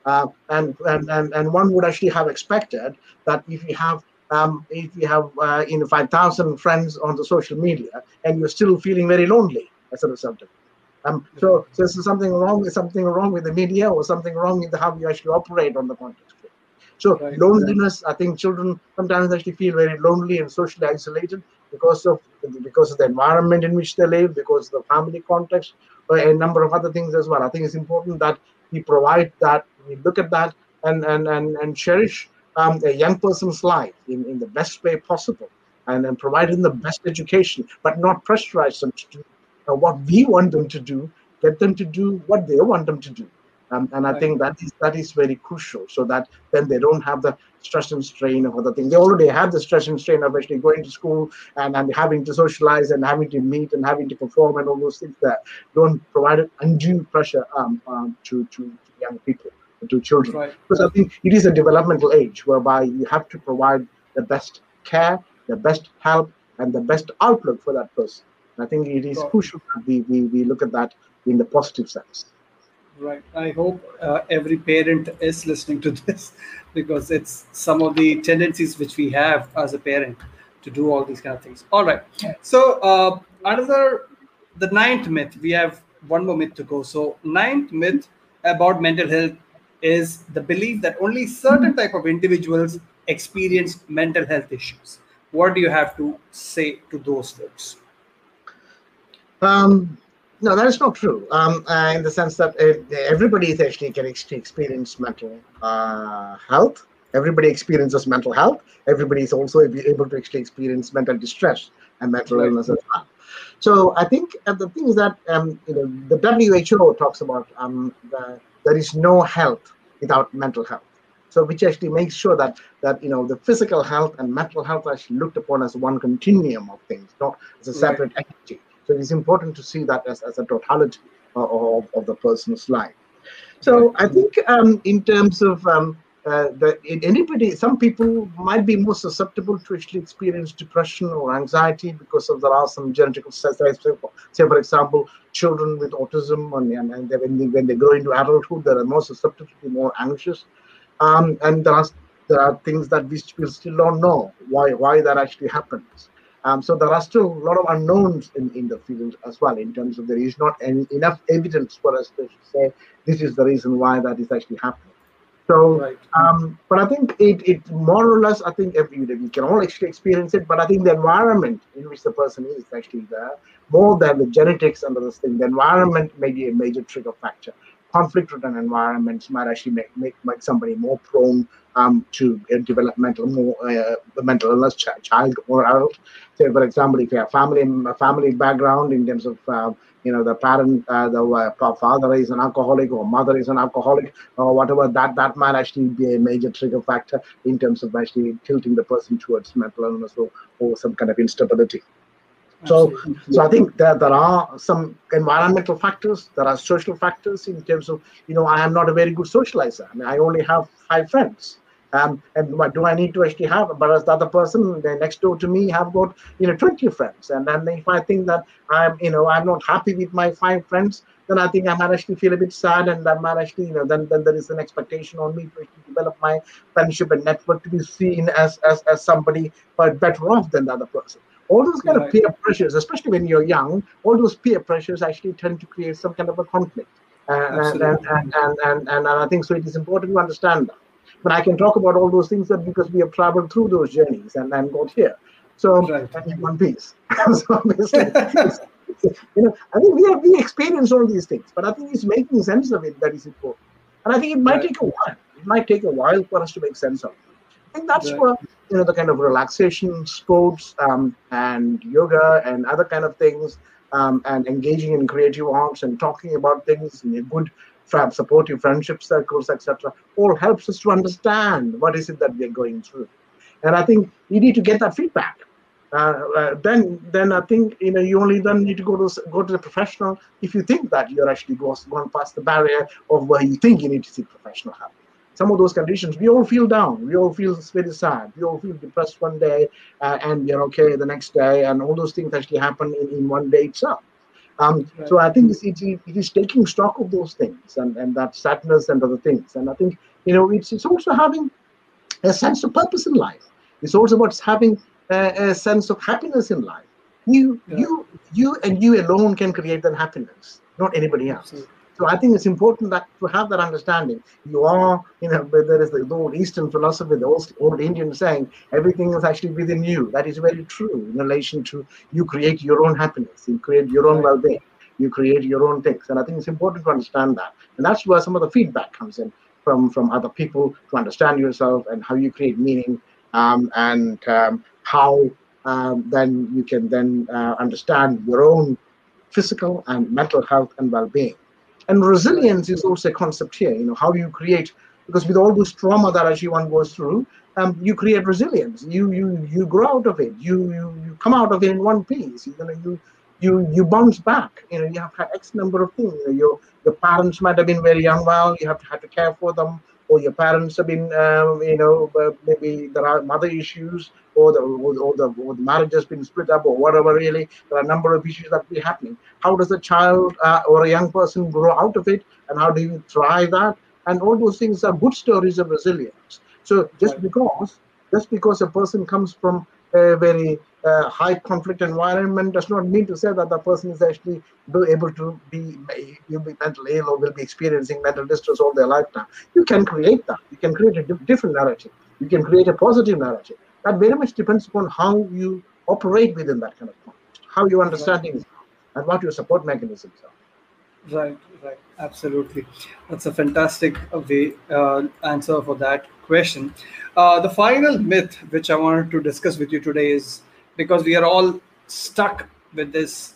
Uh, and, and, and, and one would actually have expected that if you have um, if you have uh, you know 5,000 friends on the social media and you're still feeling very lonely as a result of it. Um, so, so there's something wrong with something wrong with the media or something wrong with how you actually operate on the context. So right. loneliness, I think children sometimes actually feel very lonely and socially isolated because of because of the environment in which they live, because of the family context, or a number of other things as well. I think it's important that we provide that, we look at that and and and, and cherish um, a young person's life in, in the best way possible and then provide them the best education, but not pressurize them to do uh, what we want them to do, get them to do what they want them to do. Um, and I right. think that is that is very crucial, so that then they don't have the stress and strain of other things. They already have the stress and strain of actually going to school and, and having to socialize and having to meet and having to perform and all those things that don't provide undue pressure um, um, to, to, to young people to children. Right. Because I think it is a developmental age whereby you have to provide the best care, the best help, and the best outlook for that person. And I think it is right. crucial that we, we, we look at that in the positive sense. Right. I hope uh, every parent is listening to (laughs) this because it's some of the tendencies which we have as a parent to do all these kind of things. All right. So uh, another, the ninth myth. We have one more myth to go. So ninth myth about mental health is the belief that only certain type of individuals experience mental health issues. What do you have to say to those folks? Um, no, that is not true. Um, uh, in the sense that uh, everybody is actually can experience mental uh, health. Everybody experiences mental health. Everybody is also able to actually experience mental distress and mental illness as well. So I think uh, the thing is that um, you know the WHO talks about um, the there is no health without mental health. So which actually makes sure that that you know the physical health and mental health are actually looked upon as one continuum of things, not as a separate right. entity. So it's important to see that as, as a totality of, of, of the person's life. So I think um, in terms of um, uh, the, anybody, some people might be more susceptible to actually experience depression or anxiety because of there are some genetic stresses. Say, for example, children with autism, and, and they, when, they, when they grow into adulthood, they are more susceptible to be more anxious. Um, and there are there are things that we still don't know why why that actually happens. Um, so there are still a lot of unknowns in, in the field as well, in terms of there is not any, enough evidence for us to say this is the reason why that is actually happening. So, right. um, but I think it, it more or less, I think every we can all actually experience it, but I think the environment in which the person is actually there, more than the genetics under this thing, the environment may be a major trigger factor. Conflict-ridden environments might actually make, make, make somebody more prone um, to uh, develop mental more uh, mental illness, ch- child or adult. Say, for example, if you have family family background in terms of uh, you know the parent uh, the uh, father is an alcoholic or mother is an alcoholic or whatever that that might actually be a major trigger factor in terms of actually tilting the person towards mental illness or, or some kind of instability so so i think that there are some environmental factors there are social factors in terms of you know i am not a very good socializer i mean i only have five friends Um, and what do I need to actually have? But as the other person next door to me have got you know 20 friends, and then if I think that I'm you know I'm not happy with my five friends, then I think I might actually feel a bit sad, and that might actually you know then then there is an expectation on me to develop my friendship and network to be seen as as, as somebody but better off than the other person. All those kind right. of peer pressures, especially when you're young, all those peer pressures actually tend to create some kind of a conflict. Uh, and, and, and, and, and, and I think so it is important to understand that. But I can talk about all those things that because we have traveled through those journeys and, and got here. So right. in one piece. (laughs) so (laughs) you know, I think we have we experience all these things, but I think it's making sense of it that is important. And I think it might right. take a while. It might take a while for us to make sense of it. I think that's right. where you know the kind of relaxation, sports, um, and yoga and other kind of things, um, and engaging in creative arts and talking about things in a good supportive friendship circles, etc., all helps us to understand what is it that we're going through. And I think you need to get that feedback. Uh, uh, then, then I think you know you only then need to go to go to the professional if you think that you're actually gone past the barrier of where you think you need to seek professional help. Some of those conditions, we all feel down, we all feel very sad, we all feel depressed one day, uh, and you're okay the next day, and all those things actually happen in, in one day itself. Um, right. So I think it's, it's, it is taking stock of those things and, and that sadness and other things. And I think, you know, it's, it's also having a sense of purpose in life. It's also about having a, a sense of happiness in life. You, yeah. you, you and you alone can create that happiness, not anybody else. Absolutely. So I think it's important that to have that understanding. You are, you know, there is the old Eastern philosophy, the old, old Indian saying, everything is actually within you. That is very true in relation to you create your own happiness, you create your own well-being, you create your own things. And I think it's important to understand that. And that's where some of the feedback comes in from, from other people to understand yourself and how you create meaning um, and um, how um, then you can then uh, understand your own physical and mental health and well-being. And resilience is also a concept here, you know, how you create, because with all this trauma that actually one goes through, um, you create resilience. You you you grow out of it. You you you come out of it in one piece. You know, you you you bounce back. You know, you have had X number of things. You know, your your parents might have been very unwell. You have have to care for them or your parents have been, um, you know, maybe there are mother issues, or the, or the, or the marriage has been split up, or whatever. Really, there are a number of issues that be happening. How does a child uh, or a young person grow out of it, and how do you thrive that? And all those things are good stories of resilience. So just because just because a person comes from a very uh, high conflict environment does not mean to say that the person is actually able to be, will be mentally ill or will be experiencing mental distress all their lifetime. You can create that. You can create a different narrative. You can create a positive narrative. That very much depends upon how you operate within that kind of context, how you understand right. and what your support mechanisms are. Right, right, absolutely. That's a fantastic way uh, answer for that question. Uh, the final myth which I wanted to discuss with you today is because we are all stuck with this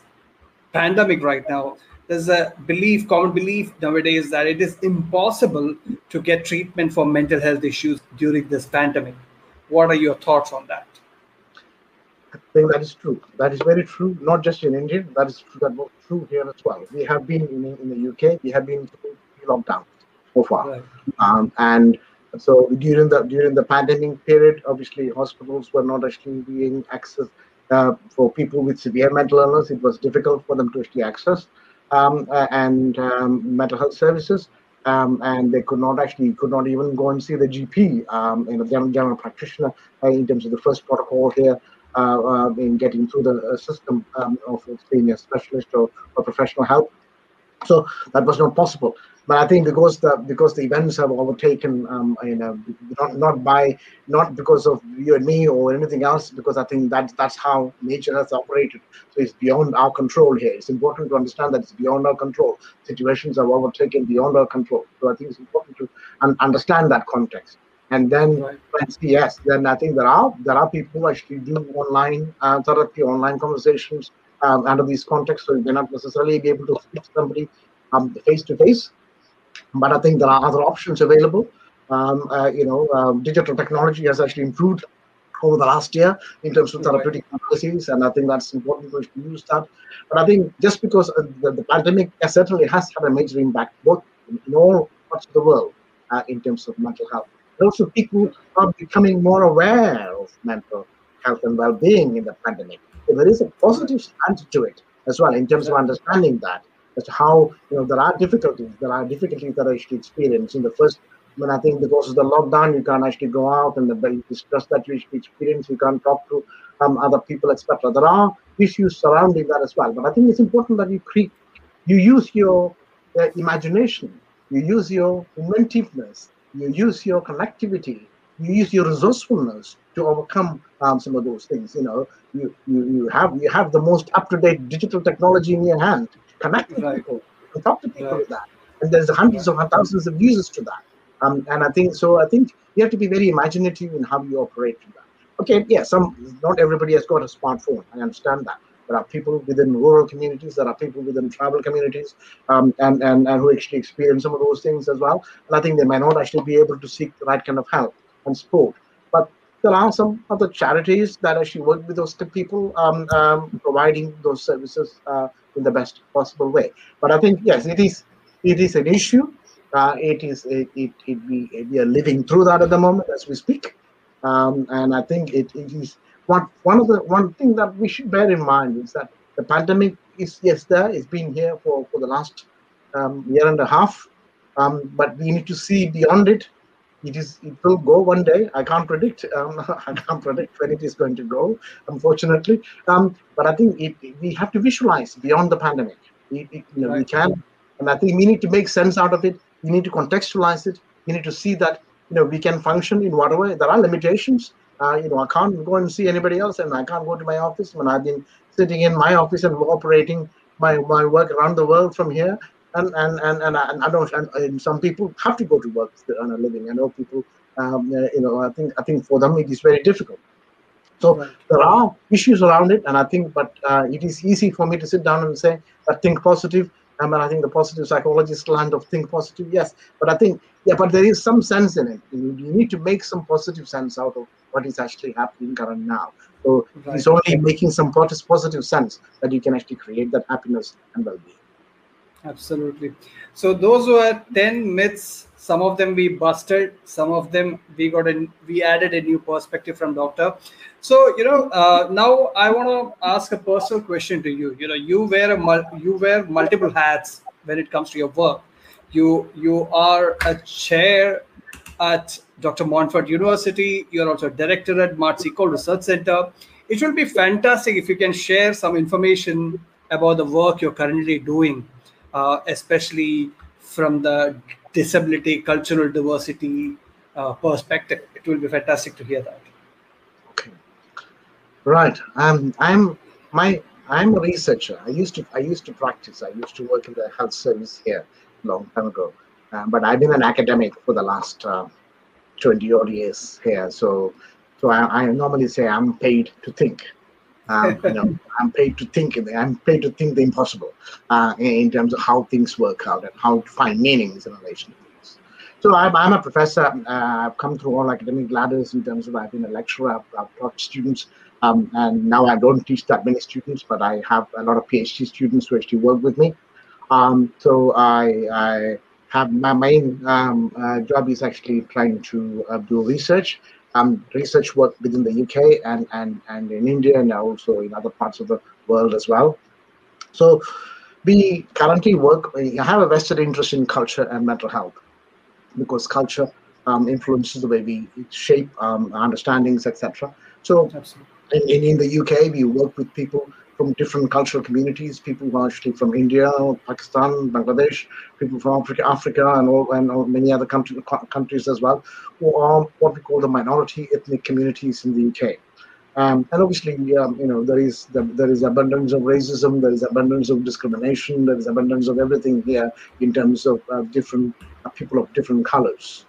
pandemic right now. There's a belief, common belief nowadays that it is impossible to get treatment for mental health issues during this pandemic. What are your thoughts on that? I think that is true. That is very true, not just in India, that is true, that true here as well. We have been in, in the UK, we have been through lockdown so far. Right. Um, and so during the during the pandemic period, obviously hospitals were not actually being accessed uh, for people with severe mental illness. It was difficult for them to actually access um, uh, and um, mental health services. Um, and they could not actually could not even go and see the GP, um, you know, general, general practitioner uh, in terms of the first protocol here uh, uh, in getting through the uh, system um, of being a specialist or, or professional help. So that was not possible. But I think because the because the events have overtaken, um, you know, not not by not because of you and me or anything else, because I think that that's how nature has operated. So it's beyond our control here. It's important to understand that it's beyond our control. Situations have overtaken beyond our control. So I think it's important to un- understand that context. And then right. yes, then I think there are there are people who actually do online uh, therapy, online conversations um, under these contexts. So you may not necessarily be able to speak to somebody face to face but I think there are other options available. Um, uh, you know, um, digital technology has actually improved over the last year in terms of therapeutic policies, and I think that's important to use that. But I think just because uh, the, the, pandemic certainly has had a major impact, both in all parts of the world, uh, in terms of mental health. also people are becoming more aware of mental health and well-being in the pandemic. So there is a positive slant to it as well in terms of understanding that as to how you know there are difficulties, there are difficulties that I actually experience in the first. When I think because of the lockdown, you can't actually go out and the distress that you experience, you can't talk to um, other people, etc. There are issues surrounding that as well. But I think it's important that you create, you use your uh, imagination, you use your inventiveness, you use your connectivity, you use your resourcefulness to overcome um, some of those things. You know, you, you, you have you have the most up to date digital technology in your hand. To connect with right. people and talk to people right. with that. And there's hundreds of thousands of users to that. Um, and I think so. I think you have to be very imaginative in how you operate to that. Okay, yeah, some not everybody has got a smartphone. I understand that. There are people within rural communities. There are people within tribal communities, um, and, and and who actually experience some of those things as well. And I think they may not actually be able to seek the right kind of help and support. But there are some other charities that actually work with those people, um, um, providing those services uh, in the best possible way. But I think yes, it is it is an issue. Uh, it is it, it, it we, we are living through that at the moment as we speak, um, and I think it, it is one one of the one thing that we should bear in mind is that the pandemic is yes there it's been here for for the last um, year and a half, um, but we need to see beyond it it is it will go one day. I can't predict. Um, (laughs) i can't predict when it is going to go unfortunately. Um, but i think it, we have to visualize beyond the pandemic. It, it, you know, right. we can and i think we need to make sense out of it. We need to contextualize it. We need to see that you know we can function in whatever there are limitations. Uh, you know i can't go and see anybody else and i can't go to my office when i've been sitting in my office and operating my, my work around the world from here and and and and, and I don't and, and, some people have to go to work to earn a living. I know people, um, uh, you know, I think I think for them it is very difficult. So right. there are issues around it, and I think, but uh, it is easy for me to sit down and say, but think positive. I mean, I think the positive psychologist land of think positive, yes. But I think, yeah, but there is some sense in it. You, you need to make some positive sense out of what is actually happening current now. So right. it's only making some positive sense that you can actually create that happiness and well-being. Absolutely. So those were 10 myths. Some of them we busted. Some of them we got a we added a new perspective from doctor. So you know uh, now I want to ask a personal question to you. You know you wear a you wear multiple hats when it comes to your work. You you are a chair at De Montfort University. You're also director at Mary Seacole Research Center. It will be fantastic if you can share some information about the work you're currently doing uh, especially from the disability, cultural diversity uh, perspective. It will be fantastic to hear that. Okay. Right. Um, I'm my I'm a researcher. I used to I used to practice. I used to work in the health service here long time ago. Um, but I've been an academic for the last uh, 20 odd years here. So so I, I normally say I'm paid to think. Um, you know, I'm paid to think. I'm paid to think the impossible uh, in terms of how things work out and how to find meanings in relation to things. So I'm, I'm a professor. Uh, I've come through all academic ladders in terms of I've been a lecturer. I've, I've taught students, um, and now I don't teach that many students, but I have a lot of PhD students who actually work with me. Um, so I, I have my main um, uh, job is actually trying to uh, do research um, research work within the UK and, and, and in India and also in other parts of the world as well. So we currently work, we have a vested interest in culture and mental health because culture um, influences the way we shape um, understandings, etc. So in, in, in the UK, we work with people from different cultural communities, people who are actually from India, Pakistan, Bangladesh, people from Africa, Africa and, all, and all many other country, countries as well, who are what we call the minority ethnic communities in the UK. Um, and obviously, um, you know, there is the, there is abundance of racism, there is abundance of discrimination, there is abundance of everything here in terms of uh, different uh, people of different colors.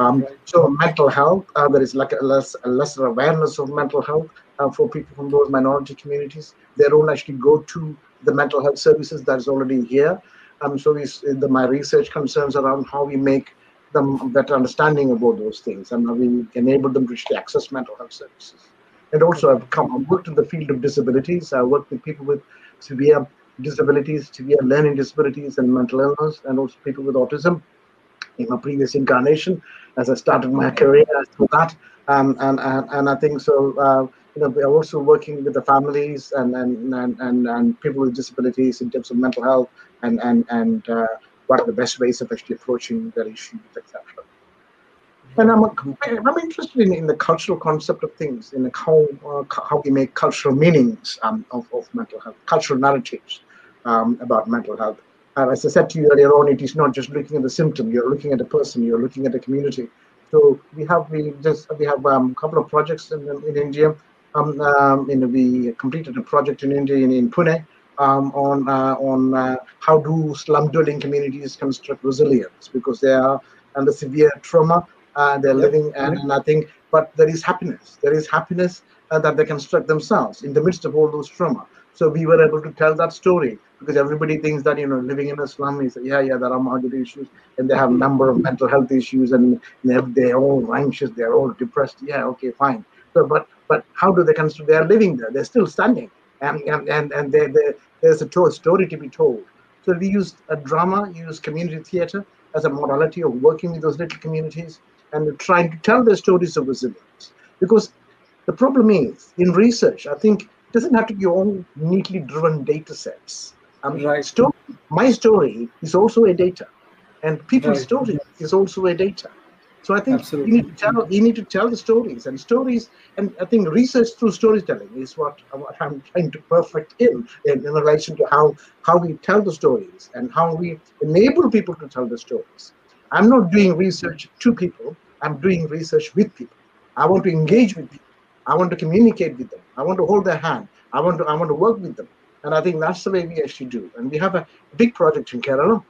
Um, so mental health, uh, there is like a, less, a lesser awareness of mental health uh, for people from those minority communities. They don't actually go to the mental health services that is already here. Um, so the, my research concerns around how we make them better understanding about those things and how we enable them to actually access mental health services. And also, I've come, I've worked in the field of disabilities. I work with people with severe disabilities, severe learning disabilities, and mental illness, and also people with autism in my previous incarnation. as I started my career through that. Um, and, and, and I think so, uh, you know, we are also working with the families and, and, and, and, and people with disabilities in terms of mental health and, and, and uh, what are the best ways of actually approaching their issues, etc. And I'm, I'm interested in, in the cultural concept of things, in how, uh, how we make cultural meanings um, of, of mental health, cultural narratives um, about mental health. And as I said to you earlier on, it is not just looking at the symptom, you're looking at the person, you're looking at the community. So we have we just we have a um, couple of projects in, in India. Um, um, you know, we completed a project in India in, in Pune um, on uh, on uh, how do slum dwelling communities construct resilience because they are under severe trauma. Uh, they're living and, and, I think, but there is happiness. There is happiness uh, that they construct themselves in the midst of all those trauma. So we were able to tell that story because everybody thinks that you know living in a slum is yeah yeah there are market issues and they have a number of mental health issues and they're all anxious they're all depressed yeah okay fine so but but how do they construct they are living there they're still standing and and and, and they, they, there's a story to be told so we used a drama used community theater as a modality of working with those little communities and trying to tell their stories of resilience because the problem is in research i think it doesn't have to be all neatly driven data sets. Um, right. Story, my story is also a data, and people's right. story is also a data. So I think Absolutely. you need to tell you need to tell the stories and stories, and I think research through storytelling is what, what I'm trying to perfect in, in, in relation to how how we tell the stories and how we enable people to tell the stories. I'm not doing research to people. I'm doing research with people. I want to engage with people. I want to communicate with them. I want to hold their hand. I want to I want to work with them. And I think that's the way we actually do. And we have a big project in Kerala,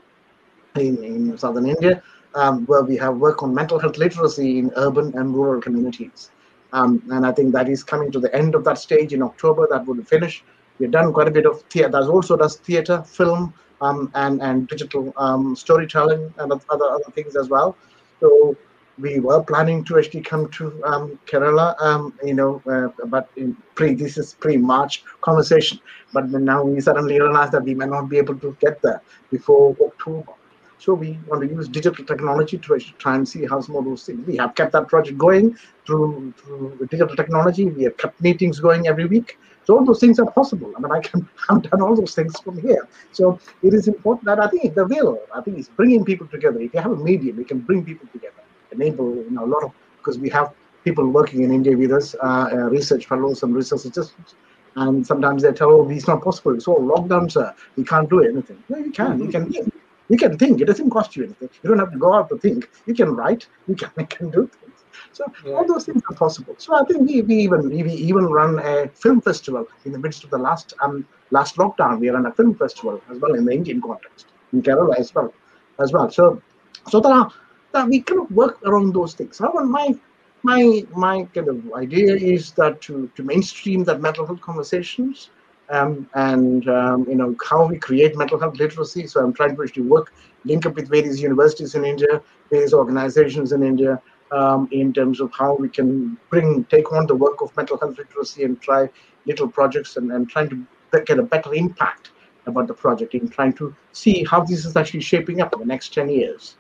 in, in southern India, um, where we have work on mental health literacy in urban and rural communities. Um, and I think that is coming to the end of that stage in October. That would finish. We've done quite a bit of theater. That also does theater, film, um, and and digital um, storytelling and other other things as well. So we were planning to actually come to um, Kerala, um, you know, uh, but pre this is pre-March conversation. But now we suddenly realize that we may not be able to get there before October. So we want to use digital technology to try and see how some of those things. We have kept that project going through through digital technology. We have kept meetings going every week. So all those things are possible. I mean, I can (laughs) I've done all those things from here. So it is important that I think the will, I think, it's bringing people together. If you have a medium, we can bring people together enable you know a lot of because we have people working in India with us, uh, uh, research fellows and research assistants, and sometimes they tell, "Oh, it's not possible. It's all lockdown, sir. We can't do anything." No, you can. You can think. You can think. It doesn't cost you anything. You don't have to go out to think. You can write. You can, (laughs) you can do things. So yeah. all those things are possible. So I think we, we even we even run a film festival in the midst of the last um last lockdown. We run a film festival as well in the Indian context in Kerala as well, as well. So so are that we kind of work around those things. However, my my my kind of idea is that to to mainstream that mental health conversations um, and um, you know how we create mental health literacy. So I'm trying to actually work, link up with various universities in India, various organizations in India, um, in terms of how we can bring take on the work of mental health literacy and try little projects and, and trying to get a better impact about the project in trying to see how this is actually shaping up in the next 10 years.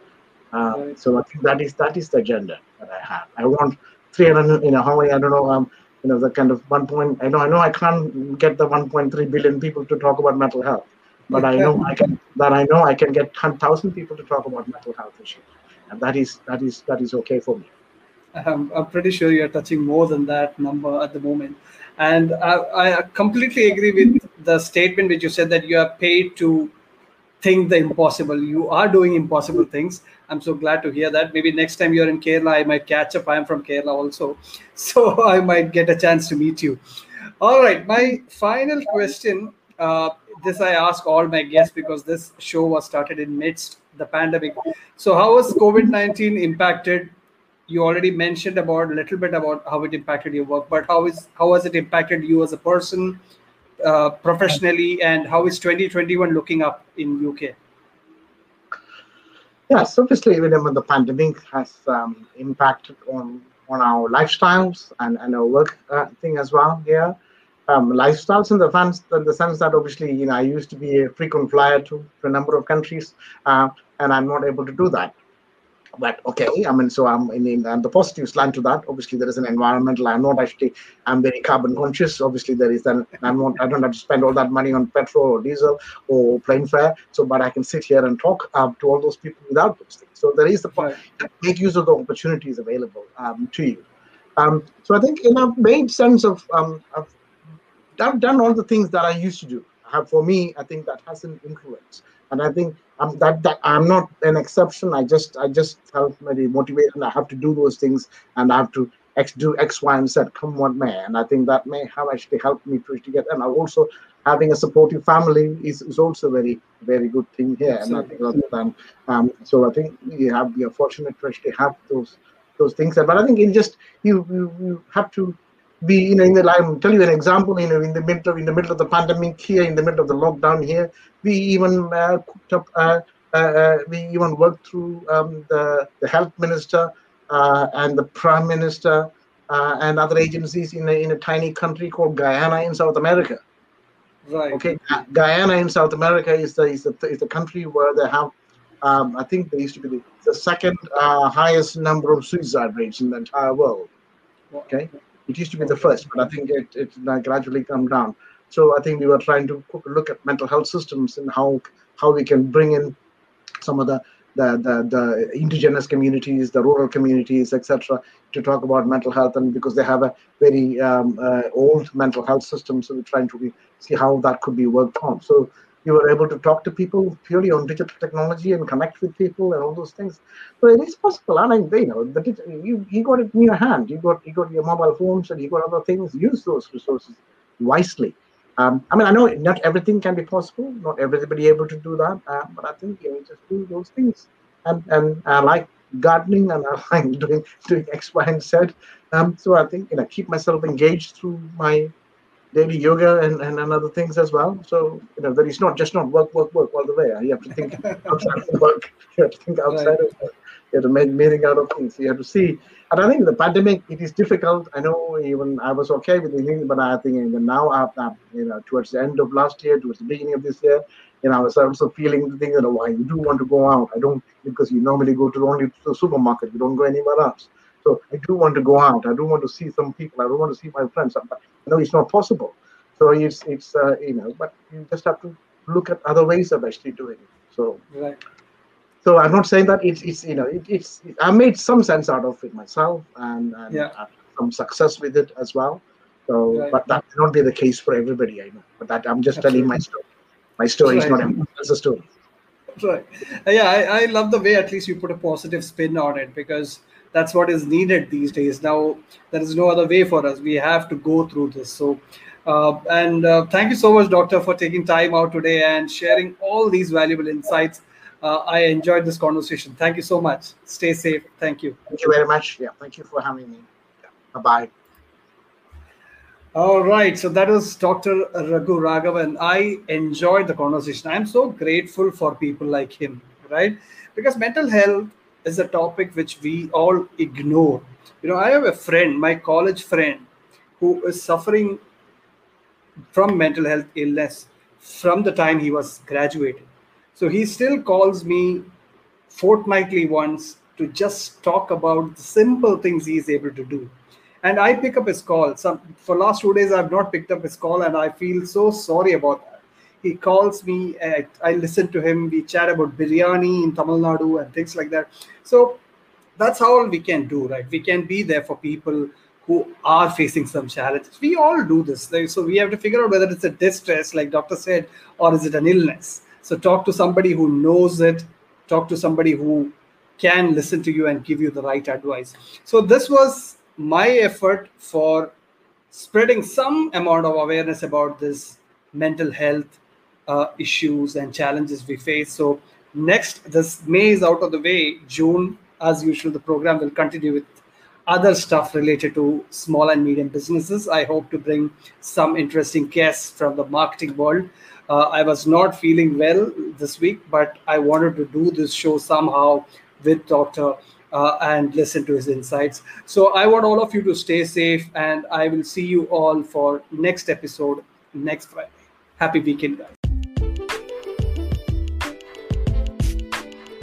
Uh, so I think that is that is the agenda that I have. I want 300, you know, how many, I don't know, um, you know, the kind of one point, I know, I know I can't get the 1.3 billion people to talk about mental health, but I know I can, that I know I can get 10,000 people to talk about mental health issues. And that is, that is, that is okay for me. I'm, I'm pretty sure you're touching more than that number at the moment. And I, I completely agree with the statement which you said that you are paid to think the impossible. You are doing impossible things. I'm so glad to hear that. Maybe next time you're in Kerala, I might catch up. I'm from Kerala also. (laughs) So I might get a chance to meet you. All right. My final question uh, this I ask all my guests because this show was started in midst the pandemic. So how has COVID-19 impacted? You already mentioned about a little bit about how it impacted your work, but how is how has it impacted you as a person, uh, professionally, and how is 2021 looking up in UK? Yes, obviously, even when the pandemic has um, impacted on on our lifestyles and, and our work uh, thing as well here. Um, lifestyles in the sense in the sense that obviously you know I used to be a frequent flyer to, to a number of countries uh, and I'm not able to do that. But okay i mean so i'm in, in and the positive slant to that. Obviously there is an environmental i'm not actually i'm very carbon conscious. Obviously there is an i'm not i don't have to spend all that money on petrol or diesel or plane fare. So but i can sit here and talk uh, to all those people without those things. So there is the right. make use of the opportunities available um, to you. Um, so i think in a made sense of um, I've, I've done all the things that i used to do. Have, for me i think that has an influence. And I think I'm that that I'm not an exception. I just I just felt very motivated. And I have to do those things, and I have to X, do X, Y, and Z, come what may. And I think that may have actually helped me to, to get. And I also having a supportive family is, is also a very very good thing here. Absolutely. And I think than, um, so I think you have you're fortunate to actually have those those things. But I think it just you you, you have to be you know in the I'll tell you an example you know in the middle of in the middle of the pandemic here in the middle of the lockdown here we even uh, cooked up uh, uh, uh we even worked through um, the the health minister uh, and the prime minister uh, and other agencies in a, in a tiny country called Guyana in South America. Right. Okay, Guyana in South America is the is the, is the country where they have um, I think they used to be the, the second highest number of suicide rates in the entire world. Okay it used to be the first, but I think it it gradually come down. So I think we were trying to look at mental health systems and how how we can bring in some of the the, the, the indigenous communities, the rural communities, etc., to talk about mental health, and because they have a very um, uh, old mental health system, so we're trying to see how that could be worked on. So you were able to talk to people purely on digital technology and connect with people and all those things. So it is possible. I mean, you know, you you got it in your hand. You got you got your mobile phones and you got other things. Use those resources wisely. Um, I mean, I know not everything can be possible. Not everybody able to do that. Uh, but I think you know, just do those things. And and I like gardening and I (laughs) like doing doing X, Y, and Z. Um, so I think you know, keep myself engaged through my daily yoga and, and, and other things as well. So you know that it's not just not work, work, work all the way. You have to think (laughs) outside of work. You have to think outside right. of work. You have to make meaning out of things. You have to see. And I think the pandemic it is difficult. I know even I was okay with the but I think even now after you know towards the end of last year, towards the beginning of this year, you know, I was also feeling the thing that you know, why you do want to go out. I don't because you normally go to only to the supermarket. You don't go anywhere else. So I do want to go out. I do want to see some people. I do want to see my friends. But you know, it's not possible. So it's it's uh, you know, but you just have to look at other ways of actually doing it. So right. So I'm not saying that it's it's you know it, it's it, I made some sense out of it myself and, and yeah. some success with it as well. So, right. but that may not be the case for everybody. I know, but that I'm just Absolutely. telling my story. My story right. is not everyone else's story. Right. Yeah, I, I love the way at least you put a positive spin on it because that's what is needed these days now there is no other way for us we have to go through this so uh, and uh, thank you so much doctor for taking time out today and sharing all these valuable insights uh, i enjoyed this conversation thank you so much stay safe thank you thank you very much yeah thank you for having me yeah. bye all right, so that was Dr. Raghu Raghavan. I enjoyed the conversation. I'm so grateful for people like him, right? Because mental health is a topic which we all ignore. You know, I have a friend, my college friend, who is suffering from mental health illness from the time he was graduated. So he still calls me fortnightly once to just talk about the simple things he is able to do. And I pick up his call. Some for last two days I've not picked up his call, and I feel so sorry about that he calls me I, I listen to him we chat about biryani in tamil nadu and things like that. So that's how we can do right? We can be there for people who are facing some challenges. We all do this so we have to figure out whether it's a distress like doctor said or is it an illness? So talk to somebody who knows it. Talk to somebody who can listen to you and give you the right advice. So this was my effort for spreading some amount of awareness about this mental health uh, issues and challenges we face. So next, this May is out of the way. June, as usual, the program will continue with other stuff related to small and medium businesses. I hope to bring some interesting guests from the marketing world. Uh, I was not feeling well this week, but I wanted to do this show somehow with Dr. Uh, and listen to his insights. So I want all of you to stay safe, and I will see you all for next episode next Friday. Happy weekend, guys.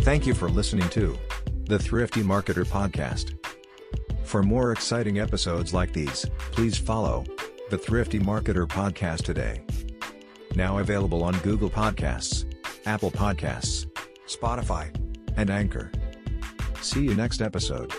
Thank you for listening to the Thrifty Marketer Podcast. For more exciting episodes like these, please follow the Thrifty Marketer Podcast today. Now available on Google Podcasts, Apple Podcasts, Spotify, and Anchor. See you next episode.